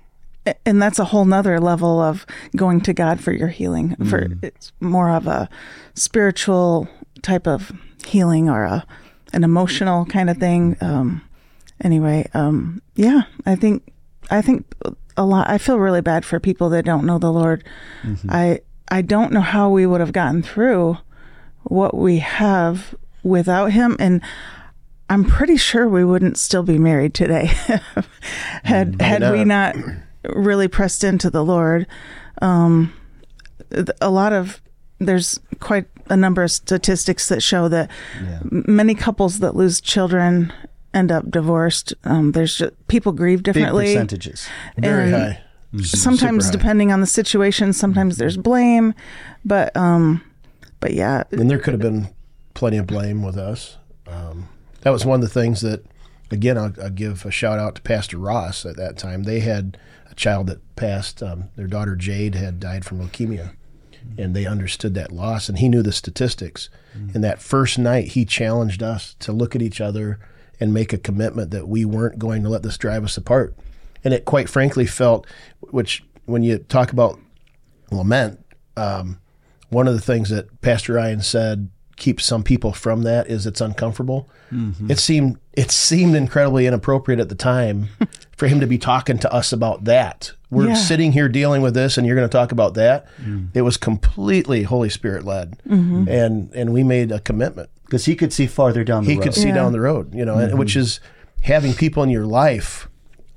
and that's a whole nother level of going to God for your healing. For it's more of a spiritual type of healing or a an emotional kind of thing. Um, anyway, um, yeah, I think I think a lot. I feel really bad for people that don't know the Lord. I I don't know how we would have gotten through what we have without him and I'm pretty sure we wouldn't still be married today had had we not really pressed into the Lord. Um, a lot of there's quite a number of statistics that show that m- many couples that lose children end up divorced. Um, there's just, people grieve
Big
differently.
percentages.
Very
And
high.
Sometimes,
high.
depending on the situation, sometimes there's blame, but um, but yeah,
And there could have been plenty of blame with us. Um, that was one of the things that again, I'll, I'll give a shout out to Pastor Ross at that time. They had a child that passed. Um, their daughter Jade had died from leukemia, and they understood that loss, and he knew the statistics. And that first night, he challenged us to look at each other and make a commitment that we weren't going to let this drive us apart. And it quite frankly felt, which when you talk about lament, um, one of the things that Pastor Ryan said keeps some people from that is it's uncomfortable. Mm-hmm. It seemed it seemed incredibly inappropriate at the time for him to be talking to us about that. We're
Yeah.
sitting here dealing with this, and you're going to talk about that. Mm. It was completely Holy Spirit led, mm-hmm. and and we made a commitment.
Because he could see farther down the
He
road.
He could see
Yeah.
down the road, you know, and mm-hmm. which is having people in your life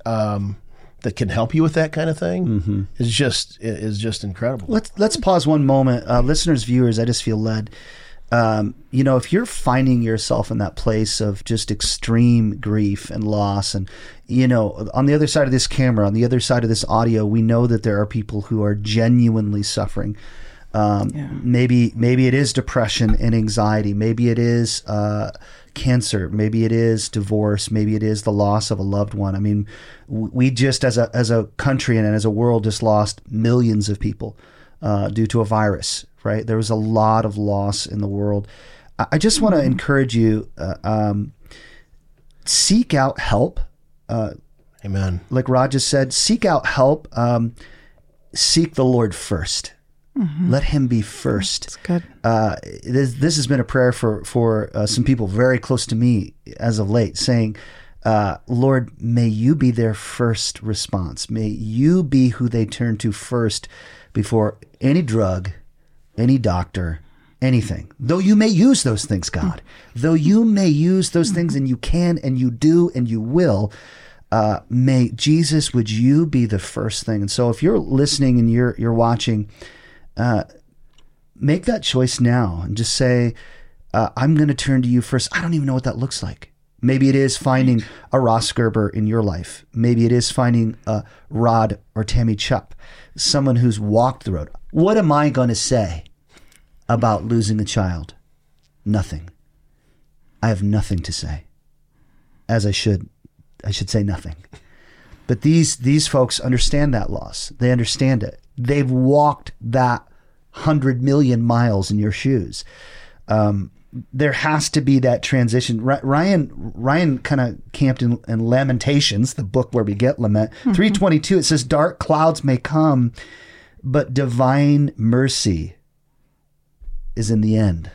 um, that can help you with that kind of thing is just is just incredible.
Let's let's pause one moment, uh, listeners, viewers. I just feel led. Um, you know, if you're finding yourself in that place of just extreme grief and loss, and you know, on the other side of this camera, on the other side of this audio, we know that there are people who are genuinely suffering. Um,
Yeah.
Maybe maybe it is depression and anxiety. Maybe it is uh, cancer. Maybe it is divorce. Maybe it is the loss of a loved one. I mean, we just as a as a country and as a world just lost millions of people uh, due to a virus. Right? There was a lot of loss in the world. I, just want to encourage you. Uh, um, seek out help.
Amen.
Like Rod just said, seek out help. Um, seek the Lord 1st Let Him be first
It's good.
uh, this, this has been a prayer for for uh, some people very close to me as of late, saying, uh, "Lord, may you be their first response. May you be who they turn to first before any drug, any doctor." Anything, though you may use those things, God, though you may use those things, and you can, and you do, and you will, uh, may Jesus, would you be the first thing? And so, if you're listening and you're you're watching, make that choice now and just say, uh, I'm going to turn to you first. I don't even know what that looks like. Maybe it is finding a Ross Gerber in your life. Maybe it is finding a Rod or Tammy Chupp, someone who's walked the road. What am I going to say about losing a child? Nothing. I have nothing to say. As I should, I should say nothing. But these these folks understand that loss. They understand it. They've walked that hundred million miles in your shoes. Um, there has to be that transition. Ryan Ryan kind of camped in, in Lamentations, the book where we get lament. Three twenty two. It says, "Dark clouds may come, but divine mercy is in the end."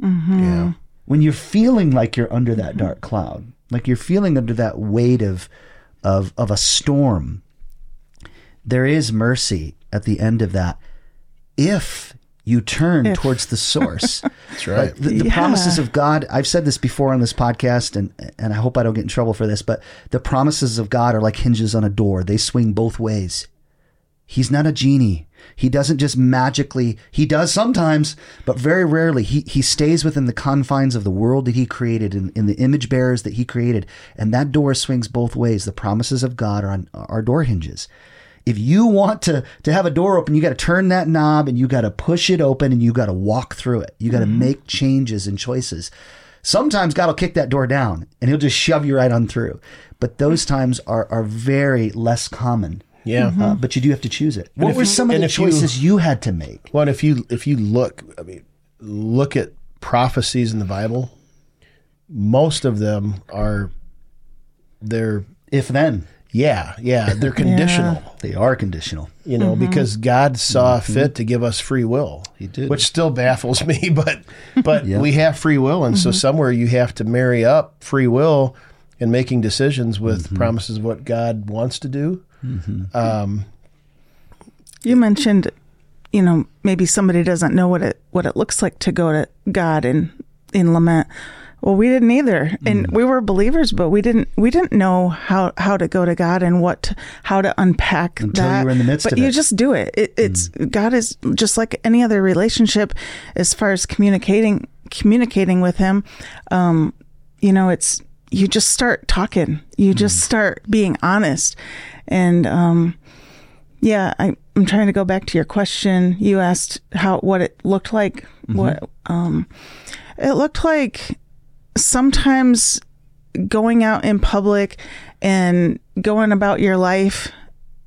Yeah.
when you're feeling like you're under that dark cloud, like you're feeling under that weight of of of a storm, there is mercy at the end of that if you turn
If.
towards the source.
That's uh, right.
Like, the, the
Yeah.
promises of God, I've said this before on this podcast, and and I hope I don't get in trouble for this, but the promises of God are like hinges on a door. They swing both ways. He's not a genie. He doesn't just magically, he does sometimes, but very rarely. He, he stays within the confines of the world that he created and in the image bearers that he created. And that door swings both ways. The promises of God are on are door hinges. If you want to, to have a door open, you got to turn that knob and you got to push it open and you got to walk through it. You got to make changes and choices. Sometimes God will kick that door down and he'll just shove you right on through. But those times are, are very less common.
Yeah.
Uh, but you do have to choose it. What were
you-
some of the
if you-
choices you, had to make?
Well, and if you if you look, I mean, look at prophecies in the Bible. Most of them are they're
If then,
yeah yeah they're conditional.
they are conditional.
You know, mm-hmm. because God saw mm-hmm. fit to give us free will.
He did.
which still baffles me. But but
Yeah.
we have free will, and so mm-hmm. somewhere you have to marry up free will and making decisions with promises of what God wants to do. Um,
You mentioned, you know, maybe somebody doesn't know what it what it looks like to go to God in in lament. Well, we didn't either, and
Mm.
we were believers, but we didn't we didn't know how how to go to God and what how to unpack
Until you
that.
were in the midst
but
of
you
it. Mm.
just do it. it it's God is just like any other relationship, as far as communicating communicating with Him. Um, you know, it's you just start talking. You just start being honest, and um, yeah, I, I'm trying to go back to your question. You asked how what it looked like. What um, it looked like. Sometimes going out in public and going about your life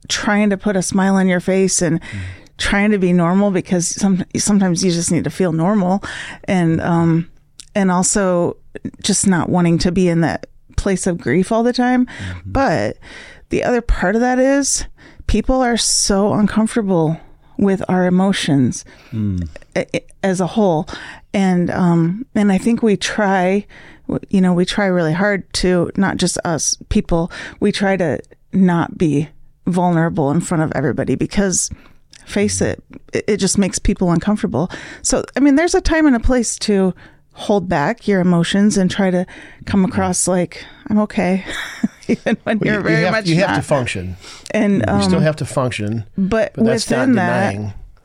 trying to put a smile on your face and trying to be normal because some sometimes you just need to feel normal and um and also just not wanting to be in that place of grief all the time. But the other part of that is people are so uncomfortable with our emotions hmm. a- as a whole. And um and i think we try you know we try really hard to not just us people we try to not be vulnerable in front of everybody because face hmm. it it it just makes people uncomfortable. So i mean there's a time and a place to hold back your emotions and try to come hmm. across like i'm okay even when
Well,
you're
you,
very
you have,
much
you have
not.
to function.
and
You
um,
still have to function.
but,
But
within that,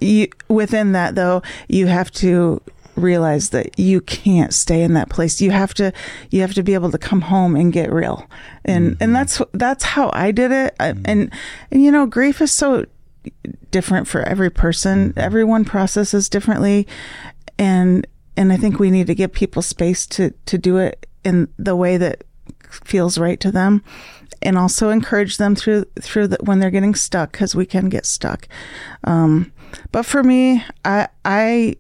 you within that though, you have to realize that you can't stay in that place. You have to you have to be able to come home and get real. And
Mm-hmm.
and that's that's how I did it. I- And and you know, grief is so different for every person.
Mm-hmm.
Everyone processes differently and and I think we need to give people space to to do it in the way that feels right to them. And also encourage them through through the, when they're getting stuck because we can get stuck. Um, but for me i i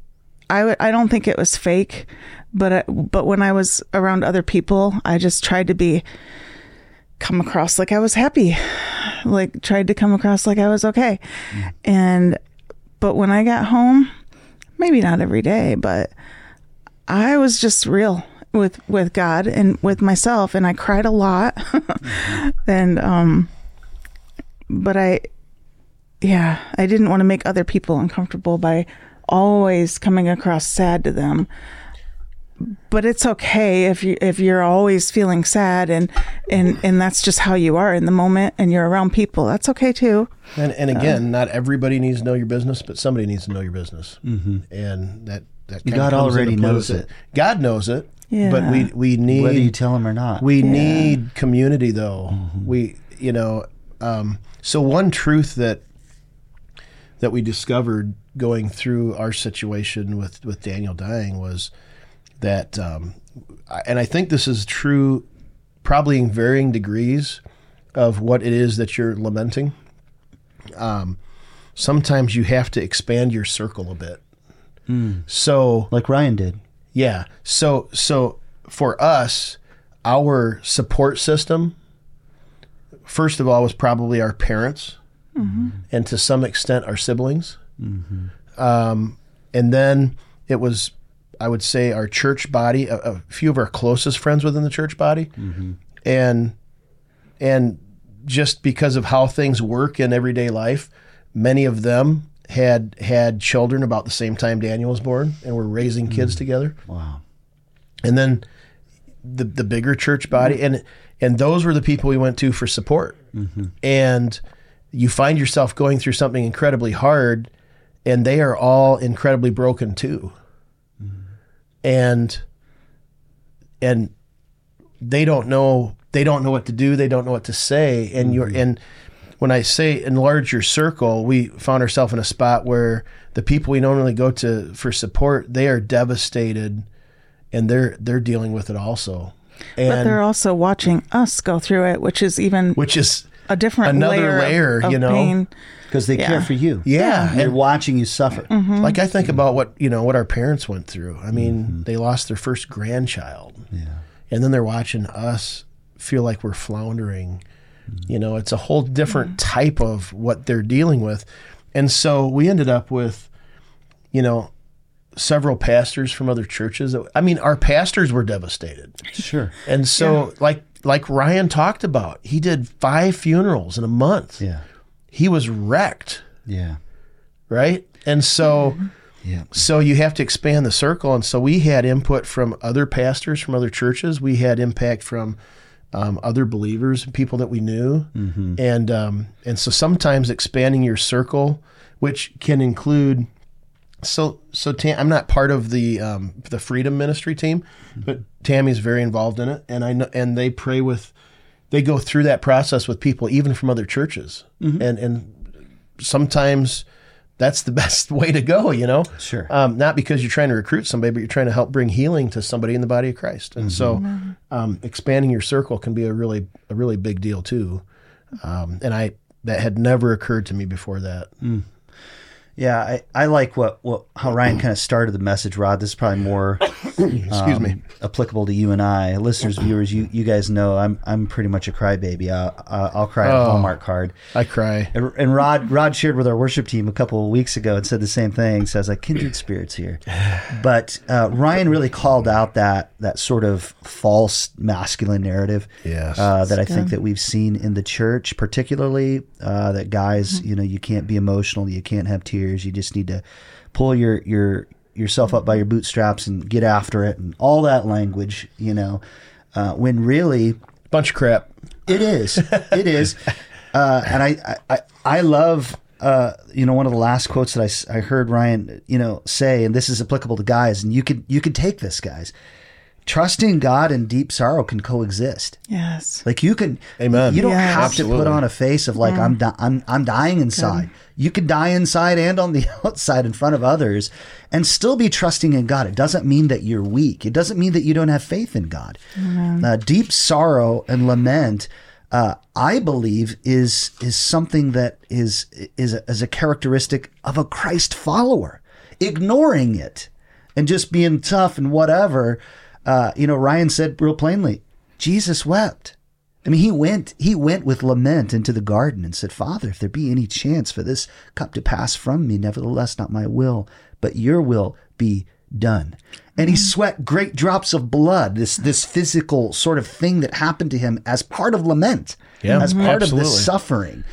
I w- I don't think it was fake but I, but when i was around other people i just tried to be come across like i was happy. Like tried to come across like i was okay. And but when i got home maybe not every day but I was just real with with God and with myself and I cried a lot. and um but I yeah, I didn't want to make other people uncomfortable by always coming across sad to them. But it's okay if you if you're always feeling sad and and and that's just how you are in the moment and you're around people. That's okay too.
And and again, not everybody needs to know your business, but somebody needs to know your business. Mm-hmm. And that that kinda
God
comes
already knows
with
it.
God knows it.
Yeah.
But we we need
whether you tell them or not.
we need community though. We you know um, so one truth that that we discovered going through our situation with with Daniel dying was that um, and I think this is true probably in varying degrees of what it is that you're lamenting. Um, sometimes you have to expand your circle a bit. So
like Ryan did.
Yeah. So so for us, our support system, first of all, was probably our parents, mm-hmm. and to some extent our siblings, mm-hmm. um, and then it was, I would say, our church body, a, a few of our closest friends within the church body, mm-hmm. and and just because of how things work in everyday life, many of them had had children about the same time Daniel was born and were raising kids mm. together.
Wow.
And then the the bigger church body mm. and and those were the people we went to for support. Mm-hmm. And you find yourself going through something incredibly hard and they are all incredibly broken too. Mm-hmm. And and they don't know they don't know what to do they don't know what to say and you're mm-hmm. and when i say enlarge your circle we found ourselves in a spot where the people we normally go to for support they are devastated and they're they're dealing with it also
But
and
they're also watching us go through it, which is even
which is
a different
another
layer, of-
layer,
of
you know?
pain.
Because they care for you.
yeah
They're
and
watching you suffer.
Mm-hmm.
like i think about what you know what our parents went through i mean they lost their first grandchild
Yeah.
and then they're watching us feel like we're floundering. You know, it's a whole different type of what they're dealing with. And so we ended up with, you know, several pastors from other churches. I mean, our pastors were devastated.
Sure.
And so like like Ryan talked about, he did five funerals in a month.
Yeah.
He was wrecked,
Yeah.
right? And so
Yeah.
so you have to expand the circle, and so we had input from other pastors from other churches. We had impact from um, other believers, and people that we knew, and um, and so sometimes expanding your circle, which can include. So so Tam, I'm not part of the um, the Freedom Ministry team, but Tammy's very involved in it, and I know and they pray with, they go through that process with people even from other churches, and and sometimes that's the best way to go, you know?
Sure.
Um, not because you're trying to recruit somebody, but you're trying to help bring healing to somebody in the body of Christ. And so um, expanding your circle can be a really, a really big deal too. Um, and I, that had never occurred to me before that.
Yeah, I, I like what, what how Ryan kind of started the message, Rod. This is probably more
Excuse
um,
me.
applicable to you and I, listeners, viewers. You you guys know I'm I'm pretty much a crybaby. Uh, uh, I'll cry at a
Oh.
Hallmark card.
I cry.
And and Rod Rod shared with our worship team a couple of weeks ago and said the same thing. So I was like, kindred spirits here. But uh, Ryan really called out that that sort of false masculine narrative.
Yes.
Uh, that I think that we've seen in the church, particularly uh, that guys, you know, you can't be emotional, you can't have tears, you just need to pull your your yourself up by your bootstraps and get after it, and all that language, you know. Uh, when really,
Bunch of crap.
it is. It is. Uh, and I, I, I love, uh, you know, one of the last quotes that I, I heard Ryan, you know, say, and this is applicable to guys, and you could, you could take this, guys. Trusting God and deep sorrow can coexist.
Yes.
Like you can,
Amen.
You don't
Yes.
have to put on a face of like I'm, di- I'm, I'm dying inside. You could die inside and on the outside in front of others, and still be trusting in God. It doesn't mean that you're weak. It doesn't mean that you don't have faith in God. Uh, deep sorrow and lament, uh, I believe, is is something that is is a, is a characteristic of a Christ follower. Ignoring it and just being tough and whatever. Uh, you know, Ryan said real plainly, Jesus wept. I mean, he went he went with lament into the garden and said, Father, if there be any chance for this cup to pass from me, nevertheless not my will, but your will be done. And he sweat great drops of blood, this this physical sort of thing that happened to him as part of lament,
Yeah,
as part of this suffering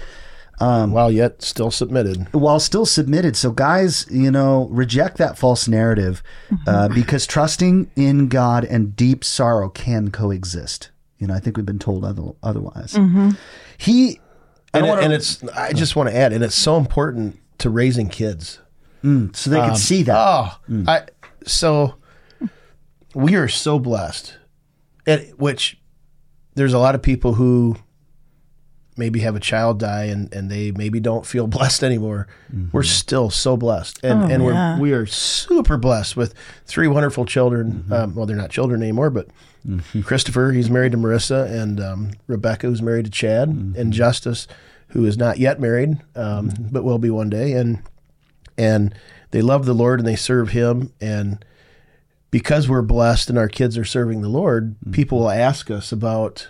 Um,
while yet still submitted.
while still submitted. So, guys, you know, reject that false narrative mm-hmm. uh, because trusting in God and deep sorrow can coexist. You know, I think we've been told other, otherwise. Mm-hmm. He, I
And, it-
wanna-
and it's, I just want to add, and it's so important to raising kids.
Mm, so they can um, see that.
Oh, mm. I so we are so blessed. And which there's a lot of people who maybe have a child die and, and they maybe don't feel blessed anymore. We're still so blessed. And
Oh,
and we're we are super blessed with three wonderful children. Um, well, they're not children anymore, but Christopher, he's married to Marissa, and um, Rebecca, who's married to Chad, and Justice, who is not yet married, um, but will be one day. And and they love the Lord and they serve Him. And because we're blessed and our kids are serving the Lord, people will ask us about,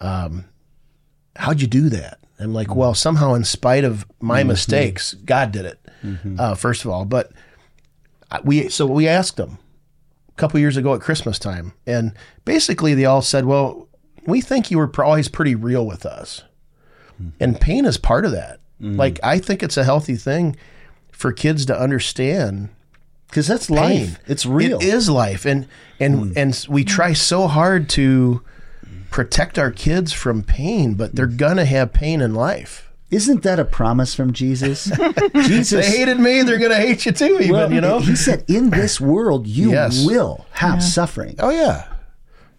um, how'd you do that? I'm like, well, somehow, in spite of my mm-hmm. mistakes, God did it. Mm-hmm. Uh, first of all, but we so we asked them a couple years ago at Christmas time, and basically they all said, "Well, we think you were always pretty real with us, mm-hmm. and pain is part of that. Like, I think it's a healthy thing for kids to understand
Because that's
pain.
life. It's real.
It is life, and and mm. and we try so hard to protect our kids from pain, but they're gonna have pain in life.
Isn't that a promise from Jesus? Jesus
They hated me; they're gonna hate you too. Even
well,
you know.
he said, "In this world, you
Yes.
will have suffering."
Oh yeah,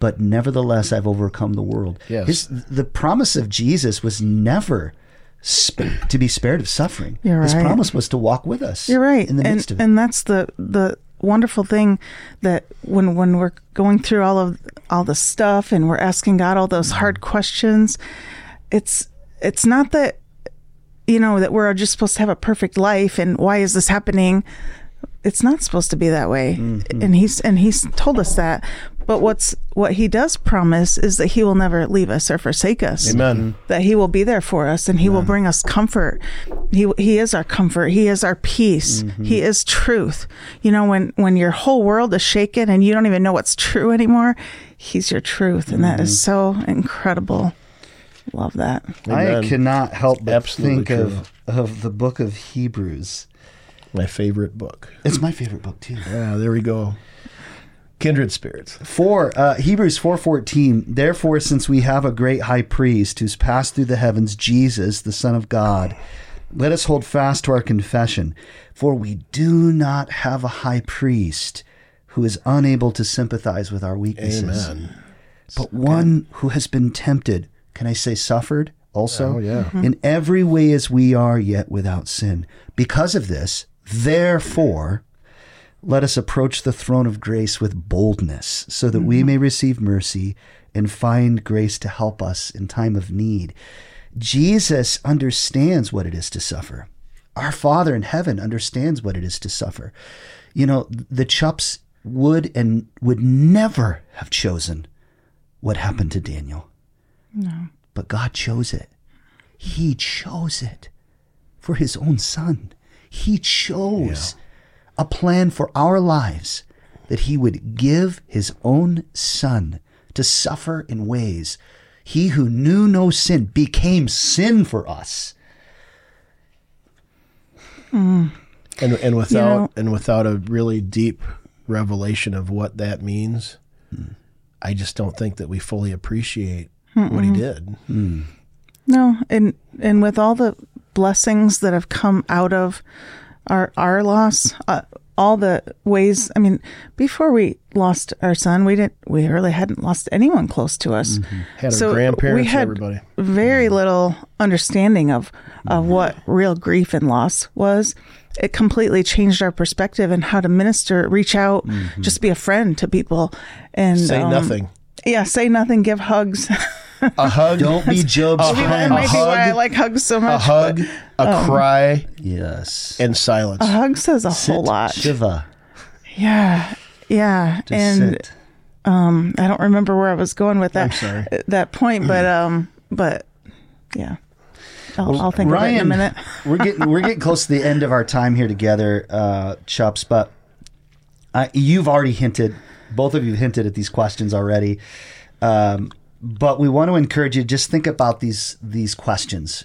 but nevertheless I've overcome the world.
Yes.
His, the promise of Jesus was never sp- to be spared of suffering.
You're
His
right.
promise was to walk with us.
You're right,
in the
and
midst of it.
and that's the the wonderful thing that when when we're going through all of all the stuff and we're asking God all those
Mm-hmm.
hard questions, it's it's not that you know that we're just supposed to have a perfect life and why is this happening? It's not supposed to be that way,
Mm-hmm.
and he's and he's told us that. But what's what he does promise is that he will never leave us or forsake us
amen.
that he will be there for us and he will bring us comfort he he is our comfort he is our peace
Mm-hmm.
he is truth you know when when your whole world is shaken and you don't even know what's true anymore he's your truth and that
Mm-hmm.
is so incredible love that
I cannot help but
Absolutely
think of of the book of Hebrews.
My favorite book.
It's my favorite book too.
Yeah, there we go. Kindred spirits.
Four uh, Hebrews four fourteen. Therefore, since we have a great high priest who's passed through the heavens, Jesus, the Son of God, let us hold fast to our confession. For we do not have a high priest who is unable to sympathize with our weaknesses,
Amen.
but one who has been tempted. Can I say suffered also.
Oh, yeah. Mm-hmm.
In every way as we are, yet without sin. Because of this, therefore, let us approach the throne of grace with boldness, so that we mm-hmm. may receive mercy and find grace to help us in time of need. Jesus understands what it is to suffer. Our Father in heaven understands what it is to suffer. You know, the Chupps would and would never have chosen what happened to Daniel. No. But God chose it. He chose it for his own son. He chose a plan for our lives that he would give his own son to suffer in ways he who knew no sin became sin for us. Hmm.
and and without
know-
and without a really deep revelation of what that means, I just don't think that we fully appreciate what he did. Hmm.
No, and and with all the blessings that have come out of our our loss, uh, all the ways. I mean, before we lost our son, we didn't. We really hadn't lost anyone close to us. Mm-hmm.
Had our
So
grandparents,
we had
everybody.
very mm-hmm. little understanding of of mm-hmm. what real grief and loss was. It completely changed our perspective and how to minister, reach out, just be a friend to people, and
Say
um,
nothing.
Yeah, say nothing, give hugs.
A hug,
Don't be Job's
Maybe that
friend.
might be why I like hugs so much.
a hug, a cry,
Yes.
and silence.
A hug says a
Sit,
whole lot.
Shiva.
Yeah, yeah,
Just
and
sit.
I don't remember where I was going with that.
I'm sorry.
that point, but um, but yeah, I'll, I'll think of it in a minute.
we're getting we're getting close to the end of our time here together, uh, Chupps. But uh, you've already hinted, both of you hinted at these questions already. Um, but we want to encourage you to just think about these these questions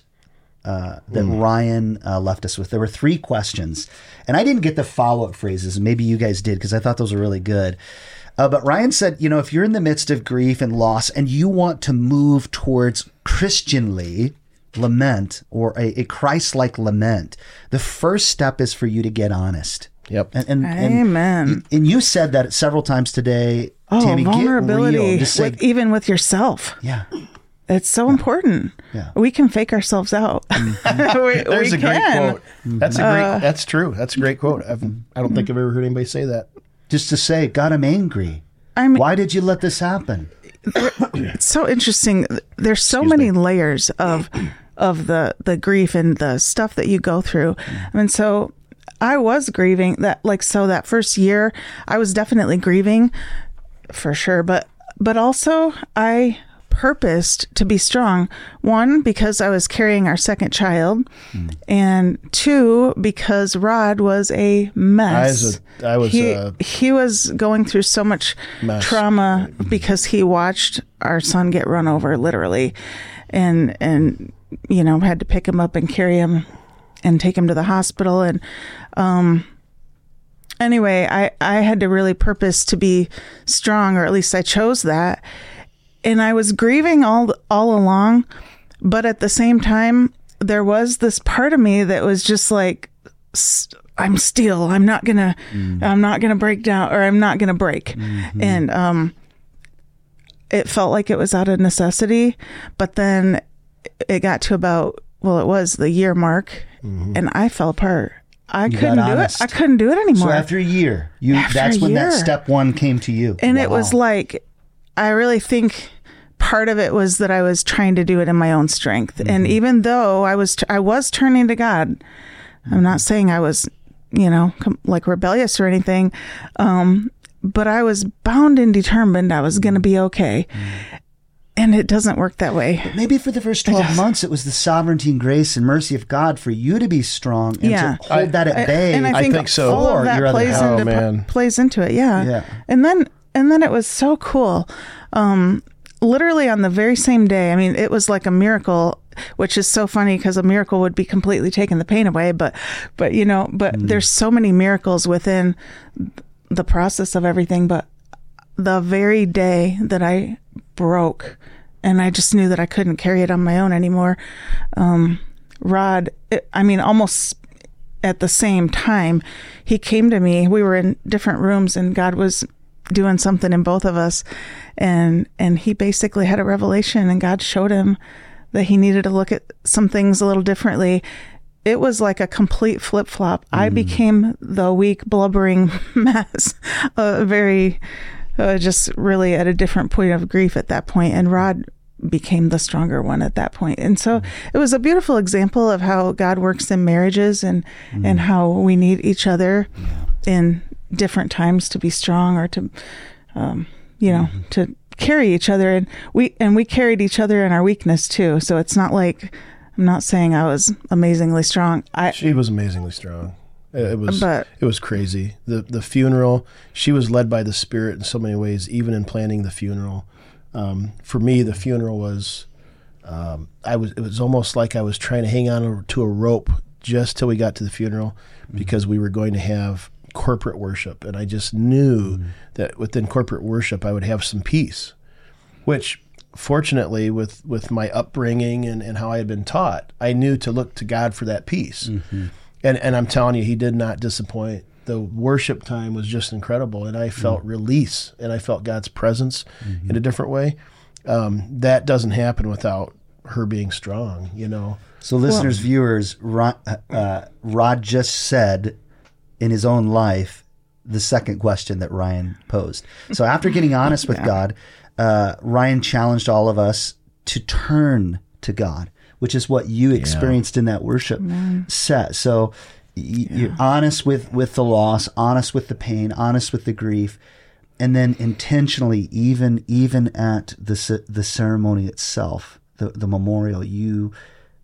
uh, that Ryan uh, left us with. There were three questions, and I didn't get the follow up phrases. Maybe you guys did because I thought those were really good. Uh, but Ryan said, you know, if you're in the midst of grief and loss and you want to move towards Christianly lament or a, a Christ like lament, the first step is for you to get honest.
Yep.
And, and, and-
Amen.
And, you said that several times today.
Oh,
Tammy,
vulnerability,
get real. Say,
with, even with yourself.
yeah.
It's so important.
Yeah.
We can fake ourselves out. Mm-hmm. we,
There's
we
a great
can.
quote. Mm-hmm. That's a great. Uh, that's true. That's a great quote. I've, I don't think I've ever heard anybody say that.
Just to say, God, I'm angry.
I mean,
Why did you let this happen?
it's so interesting. There's so many layers of of the the grief and the stuff that you go through. I mean, so I was grieving that like so that first year I was definitely grieving for sure, but but also I purposed to be strong. One because I was carrying our second child, hmm. and two because Rod was a mess.
I was a- I was
he,
a-
he was going through so much
Mess.
trauma mm-hmm. because he watched our son get run over literally and and you know had to pick him up and carry him and take him to the hospital. And um anyway i i had to really purpose to be strong or at least i chose that. And i was grieving all all along but at the same time there was this part of me that was just like I'm still i'm not gonna i'm not gonna break down or i'm not gonna break. And um it felt like it was out of necessity but then it got to about well it was the year mark and i fell apart. I
got
couldn't do it. I couldn't do it anymore.
So after a year, you
After
that's when that step one came to you.
and it was like i really think part of it was that i was trying to do it in my own strength.
Mm-hmm.
and even though i was i was turning to god i'm not saying i was you know com- like rebellious or anything um but i was bound and determined i was going to be okay.
Mm.
And it doesn't work that way
maybe for the first 12 months it was the sovereignty and grace and mercy of God for you to be strong and
Yeah.
to hold that at bay.
and I
I
think,
think so.
all
For
of that
your other
plays into
Oh, man.
plays into it. Yeah.
Yeah.
And then and then it was so cool. Um, literally on the very same day. I mean, it was like a miracle, which is so funny because a miracle would be completely taking the pain away. But but you know, but
Mm.
there's so many miracles within the process of everything. But the very day that I broke and I just knew that I couldn't carry it on my own anymore. Um, Rod, it, I mean, almost at the same time, he came to me. We were in different rooms and God was doing something in both of us. And, and he basically had a revelation and God showed him that he needed to look at some things a little differently. It was like a complete flip flop. I became the weak, blubbering mess, a very, uh, just really at a different point of grief at that point. And Rod became the stronger one at that point. And so it was a beautiful example of how God works in marriages and and how we need each other in different times to be strong or to um, you know, to carry each other and we and we carried each other in our weakness too. So it's not like I'm not saying I was amazingly strong. I
She was amazingly strong. It it was
But-
it was crazy. The the funeral, she was led by the spirit in so many ways, even in planning the funeral. Um, for me, the funeral was um, I was it was almost like I was trying to hang on to a rope just till we got to the funeral because we were going to have corporate worship and I just knew that within corporate worship I would have some peace which fortunately with with my upbringing and, and how I had been taught, I knew to look to God for that peace. And and I'm telling you, he did not disappoint. The worship time was just incredible and I felt release and I felt God's presence in a different way. Um, that doesn't happen without her being strong, you know.
So, listeners, viewers, Rod, uh, Rod just said in his own life the second question that Ryan posed. So, after getting honest with God, uh, Ryan challenged all of us to turn to God, which is what you experienced in that worship set. So, y- you're honest with, with the loss, honest with the pain, honest with the grief. And then intentionally, even even at the ce- the ceremony itself, the the memorial, you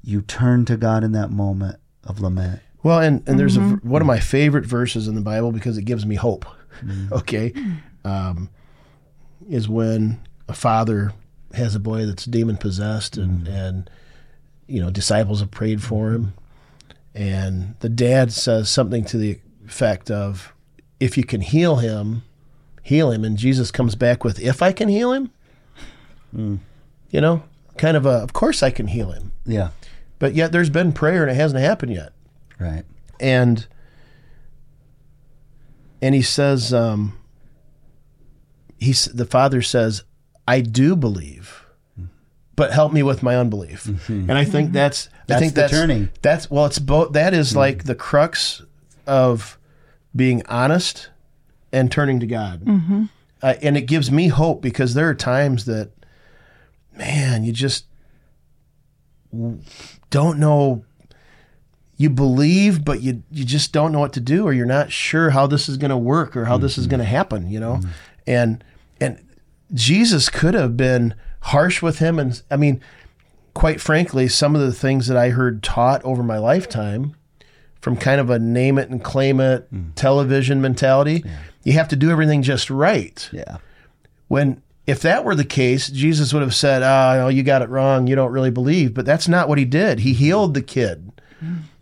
you turn to God in that moment of lament.
Well, and, and there's a, mm-hmm. one of my favorite verses in the Bible because it gives me hope. Mm. Okay. Um, is when a father has a boy that's demon possessed and, mm. and, you know, disciples have prayed for him. And the dad says something to the effect of, if you can heal him, heal him. And Jesus comes back with, if I can heal him, you know, kind of a, of course I can heal him.
Yeah,
But yet there's been prayer and it hasn't happened yet
right.
and and he says um he's the father says i do believe but help me with my unbelief. Mm-hmm. And i think mm-hmm. that's i
That's
think
the
that's
turning.
that's well it's both that is mm. like the crux of being honest and turning to god. Mm-hmm. Uh, and it gives me hope because there are times that man you just don't know. You believe but you you just don't know what to do or you're not sure how this is going to work or how this is going to happen you know? And and Jesus could have been harsh with him and I mean quite frankly some of the things that I heard taught over my lifetime from kind of a name it and claim it television mentality you have to do everything just right
Yeah,
when if that were the case, Jesus would have said, "Ah, no, you got it wrong. You don't really believe." But that's not what he did. He healed the kid.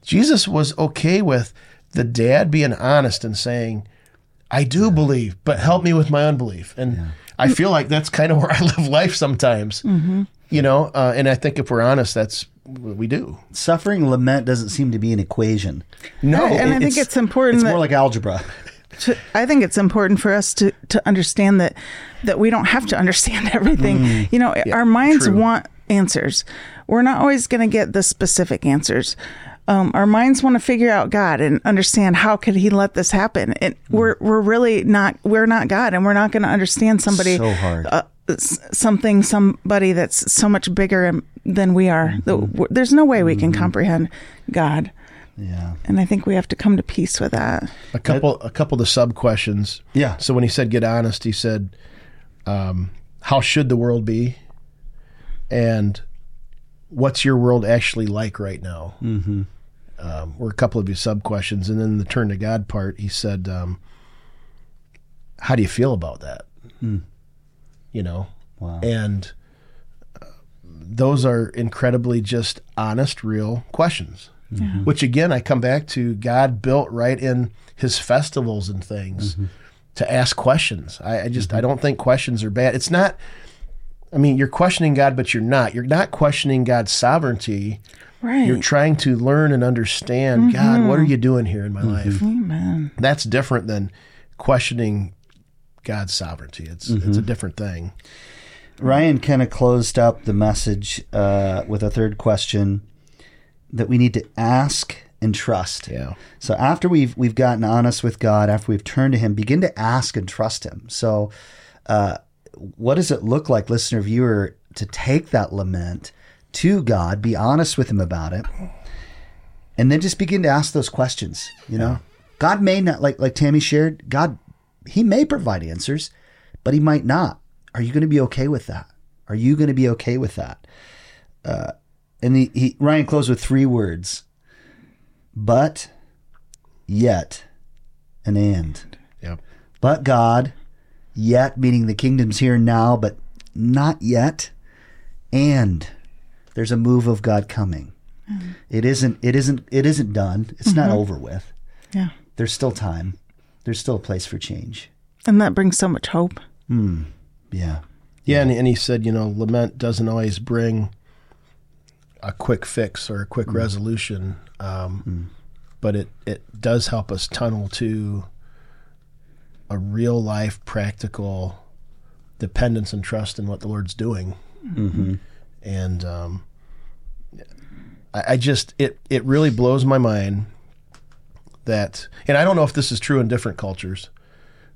Jesus was okay with the dad being honest and saying, "I do believe, but help me with my unbelief." And I feel like that's kind of where I live life sometimes. You know, uh, and I think if we're honest, that's what we do.
suffering lament doesn't seem to be an equation.
No,
and I think it's important
It's
that
more like algebra.
to, I think it's important for us to to understand that that we don't have to understand everything. you know, our minds
true.
want answers. We're not always going to get the specific answers. Um, our minds want to figure out God and understand how could He let this happen. And we're we're really not we're not God, and we're not going to understand somebody
So hard.
uh, something somebody that's so much bigger than we are. The- There's no way we can comprehend God,
Yeah.
and I think we have to come to peace with that.
a couple a couple of the sub questions.
Yeah.
So when he said get honest, he said, um, "How should the world be?" And what's your world actually like right now? Mm-hmm. Um, were a couple of his sub questions, and then the turn to God part, he said, um, "How do you feel about that?" You know,
Wow.
and uh, those are incredibly just honest, real questions. Which again, I come back to God built right in His festivals and things to ask questions. I, I just I don't think questions are bad. It's not. I mean, you're questioning God, but you're not. You're not questioning God's sovereignty.
Right.
You're trying to learn and understand God. What are you doing here in my life?
Amen.
That's different than questioning God's sovereignty. It's it's a different thing.
Ryan kind of closed up the message uh, with a third question that we need to ask and trust.
Yeah.
So after we've we've gotten honest with God, after we've turned to Him, begin to ask and trust Him. So, uh, what does it look like, listener viewer, to take that lament to God, be honest with Him about it, and then just begin to ask those questions? You know, God may not like like Tammy shared. God, He may provide answers, but He might not. Are you going to be okay with that? Are you going to be okay with that? Uh, and he, he Ryan closed with three words but, yet, and and.
Yep.
But God, yet meaning the kingdom's here now, but not yet, and there's a move of God coming. Mm. It isn't. It isn't. It isn't done. It's not mm-hmm. over with.
Yeah.
There's still time. There's still a place for change.
And that brings so much hope. Hmm.
Yeah.
Yeah, and, and he said, you know, lament doesn't always bring a quick fix or a quick hmm. resolution, um, hmm. but it, it does help us tunnel to a real life, practical dependence and trust in what the Lord's doing. Mm-hmm. And um, I, I just, it, it really blows my mind that, and I don't know if this is true in different cultures,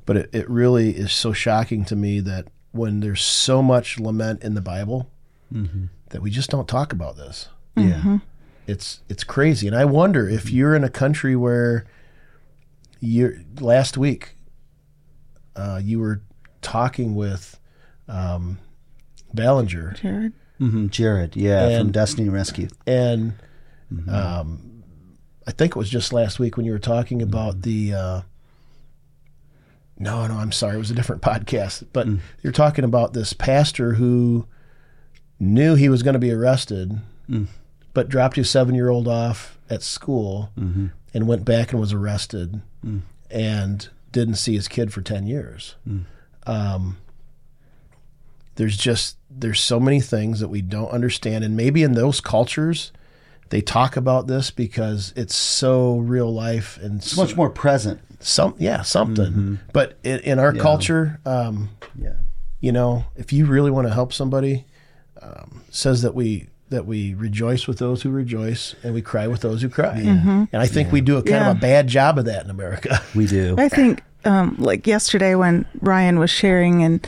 but it, it really is so shocking to me that when there's so much lament in the Bible, that we just don't talk about this.
Yeah.
It's it's crazy, and I wonder if you're in a country where you last week uh, you were talking with um, Ballinger,
Jared?
Hmm Jared. Yeah. from Destiny Rescue.
and um, I think it was just last week when you were talking about the. Uh, no, no, I'm sorry. It was a different podcast. But you're talking about this pastor who knew he was going to be arrested, but dropped his seven year old off at school and went back and was arrested and didn't see his kid for 10 years. Um, there's just there's so many things that we don't understand. And maybe in those cultures they talk about this because it's so real life and
It's much more present.
some yeah something. But in, in our culture um,
Yeah.
you know if you really want to help somebody um, says that we that we rejoice with those who rejoice and we cry with those who cry. And i think we do a kind
Yeah.
of a bad job of that in america.
We do.
I think um, like yesterday when Ryan was sharing and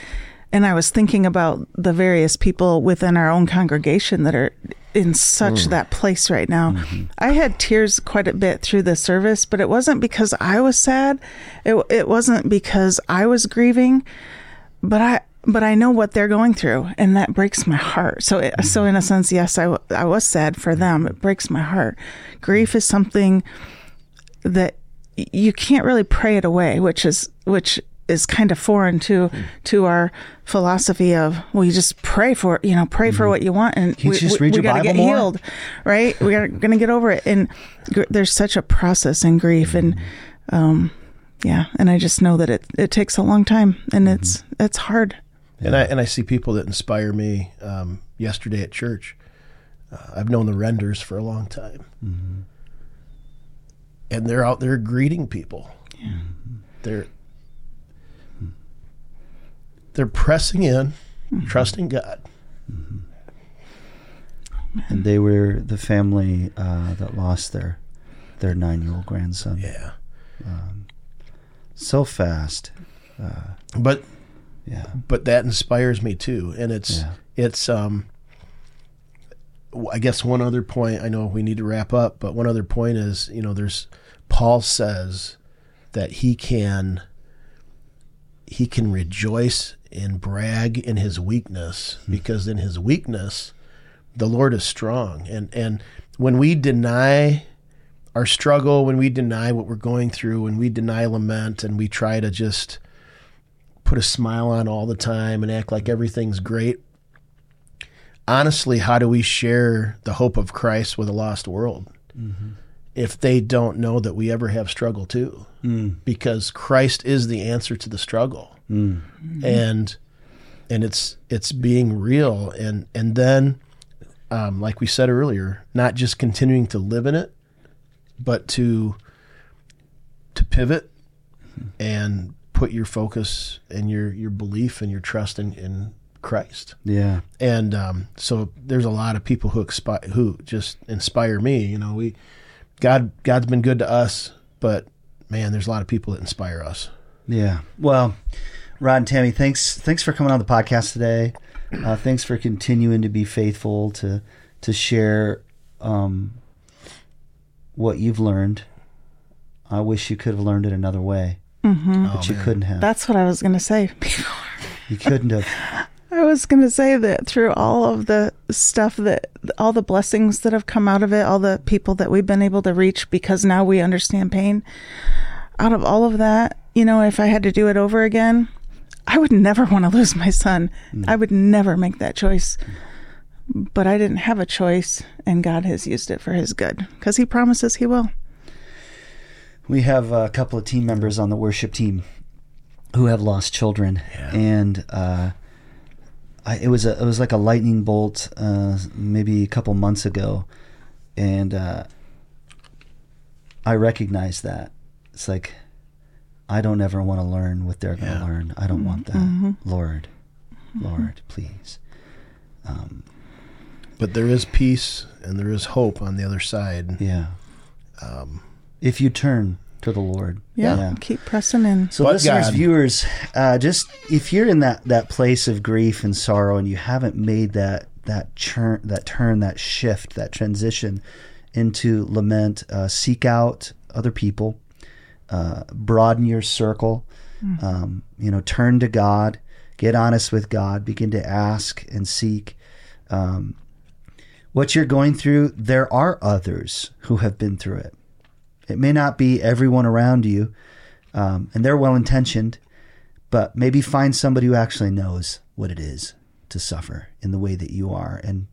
and I was thinking about the various people within our own congregation that are in such mm. that place right now. Mm-hmm. I had tears quite a bit through the service, but it wasn't because I was sad. It it wasn't because I was grieving, but I but I know what they're going through, and that breaks my heart. So, it, so mm-hmm. in a sense, yes, I, w- I was sad for them. It breaks my heart. Grief is something that you can't really pray it away, which is which is kind of foreign to to our philosophy of well, you just pray for you know pray for what you want, and
you
we,
just
we,
read
we gotta
Bible
get
more?
healed, right? We are gonna get over it, and gr- there's such a process in grief, and um, yeah, and I just know that it it takes a long time, and it's it's hard.
And I and I see people that inspire me. Um, yesterday at church, uh, I've known the Renders for a long time, and they're out there greeting people. They're they're pressing in, trusting God.
and they were the family uh, that lost their their nine year old grandson
Yeah,
so fast.
but
Yeah.
but that inspires me too, and it's
Yeah.
it's um. I guess one other point. I know we need to wrap up, but one other point is you know there's Paul says that he can he can rejoice and brag in his weakness hmm. because in his weakness the Lord is strong. And and when we deny our struggle when we deny what we're going through when we deny lament and we try to just put a smile on all the time and act like everything's great honestly how do we share the hope of Christ with a lost world mm-hmm. If they don't know that we ever have struggle too because Christ is the answer to the struggle and and it's it's being real and and then um, like we said earlier not just continuing to live in it but to to pivot and put your focus and your your belief and your trust in, in Christ.
Yeah.
And um, so there's a lot of people who expi- who just inspire me. You know, we God God's been good to us, but man, there's a lot of people that inspire us.
Yeah. Well, Rod and Tammy, thanks thanks for coming on the podcast today. Uh, thanks for continuing to be faithful to to share um, what you've learned. I wish you could have learned it another way,
Mm-hmm.
but you couldn't have.
That's what I was going to say.
you couldn't have.
I was going to say that through all of the stuff that, all the blessings that have come out of it, all the people that we've been able to reach because now we understand pain, out of all of that, you know, if I had to do it over again, I would never want to lose my son. I would never make that choice. But I didn't have a choice, and God has used it for his good because he promises he will.
We have a couple of team members on the worship team who have lost children, and uh, I, it was a it was like a lightning bolt, uh, maybe a couple months ago, and uh, I recognized that it's like I don't ever want to learn what they're going to
Yeah.
learn. I don't want that, Lord, Lord, please. Um,
But there is peace and there is hope on the other side.
yeah,
Um,
if you turn to the Lord,
Yeah, keep pressing in.
So,
But
listeners,
God.
viewers, uh, just if you're in that, that place of grief and sorrow, and you haven't made that that churn, that turn, that shift, that transition into lament, uh, seek out other people, uh, broaden your circle. Um, you know, turn to God, get honest with God, begin to ask and seek. Um, what you're going through, there are others who have been through it. It may not be everyone around you, um, and they're well intentioned, but maybe find somebody who actually knows what it is to suffer in the way that you are and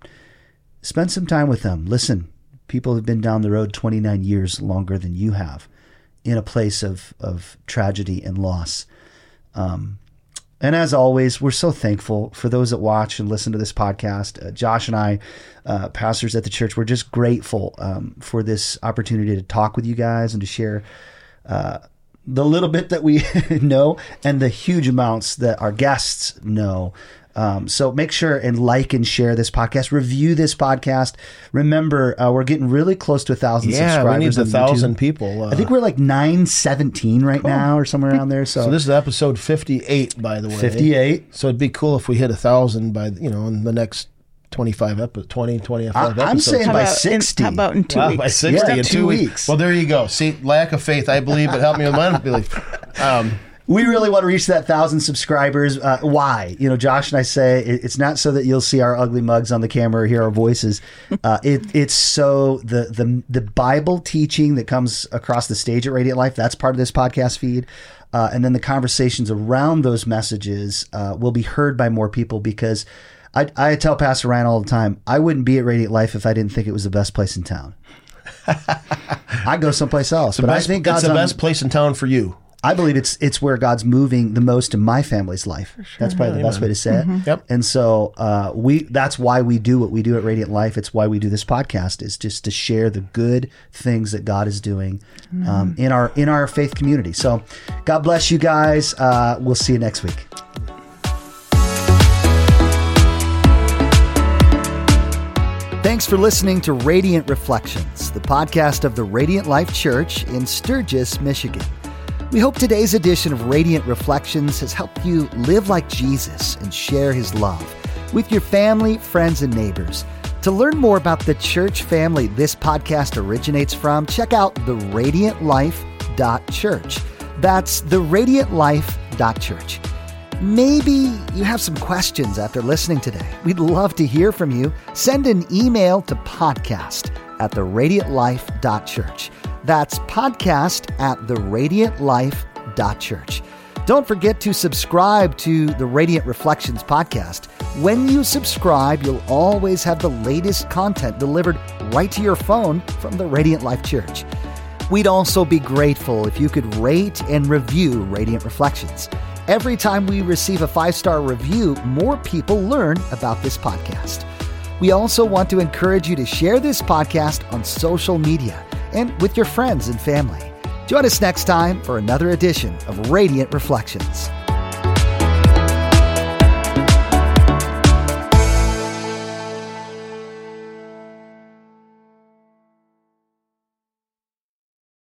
spend some time with them. Listen, people have been down the road 29 years longer than you have in a place of, of tragedy and loss. Um, and as always, we're so thankful for those that watch and listen to this podcast. Uh, Josh and I, uh, pastors at the church, we're just grateful um, for this opportunity to talk with you guys and to share uh, the little bit that we know and the huge amounts that our guests know. Um, so make sure and like and share this podcast. Review this podcast. Remember, uh, we're getting really close to a thousand
yeah,
subscribers.
we need a
YouTube.
thousand people. Uh,
I think we're like nine seventeen right now, or somewhere around there. So,
so. This is episode fifty-eight, by the way.
fifty-eight.
So it'd be cool if we hit a thousand by you know in the next 25 episodes, 20, 25
I-
episodes.
I'm saying
How
by
about in-
60.
how about in two
Wow,
weeks?
by 60
Yeah,
in
two
two weeks.
weeks.
Well, there you go. See, lack of faith, I believe, but help me with my unbelief. Um,
We really want to reach that thousand subscribers. Uh, why? You know, Josh and I say it, it's not so that you'll see our ugly mugs on the camera or hear our voices. Uh, it, it's so the, the the Bible teaching that comes across the stage at Radiant Life. That's part of this podcast feed, uh, and then the conversations around those messages uh, will be heard by more people because. I, I tell Pastor Ryan all the time, I wouldn't be at Radiant Life if I didn't think it was the best place in town. I go someplace else, but
best,
I think God's
it's the
on-
best place in town for you.
I believe it's it's where God's moving the most in my family's life. That's probably the best way to say it.
Yep.
And so uh, we that's why we do what we do at Radiant Life. It's why we do this podcast is just to share the good things that God is doing um, in our in our faith community. So God bless you guys. Uh, we'll see you next week. Thanks for listening to Radiant Reflections, the podcast of the Radiant Life Church in Sturgis, Michigan. We hope today's edition of Radiant Reflections has helped you live like Jesus and share his love with your family, friends, and neighbors. To learn more about the church family this podcast originates from, check out theradiantlife.church. That's theradiantlife.church. Maybe you have some questions after listening today. We'd love to hear from you. Send an email to podcast at theradiantlife.church. That's podcast at theradiantlife.church. Don't forget to subscribe to the Radiant Reflections podcast. When you subscribe, you'll always have the latest content delivered right to your phone from the Radiant Life Church. We'd also be grateful if you could rate and review Radiant Reflections. Every time we receive a five star review, more people learn about this podcast. We also want to encourage you to share this podcast on social media and with your friends and family. Join us next time for another edition of Radiant Reflections.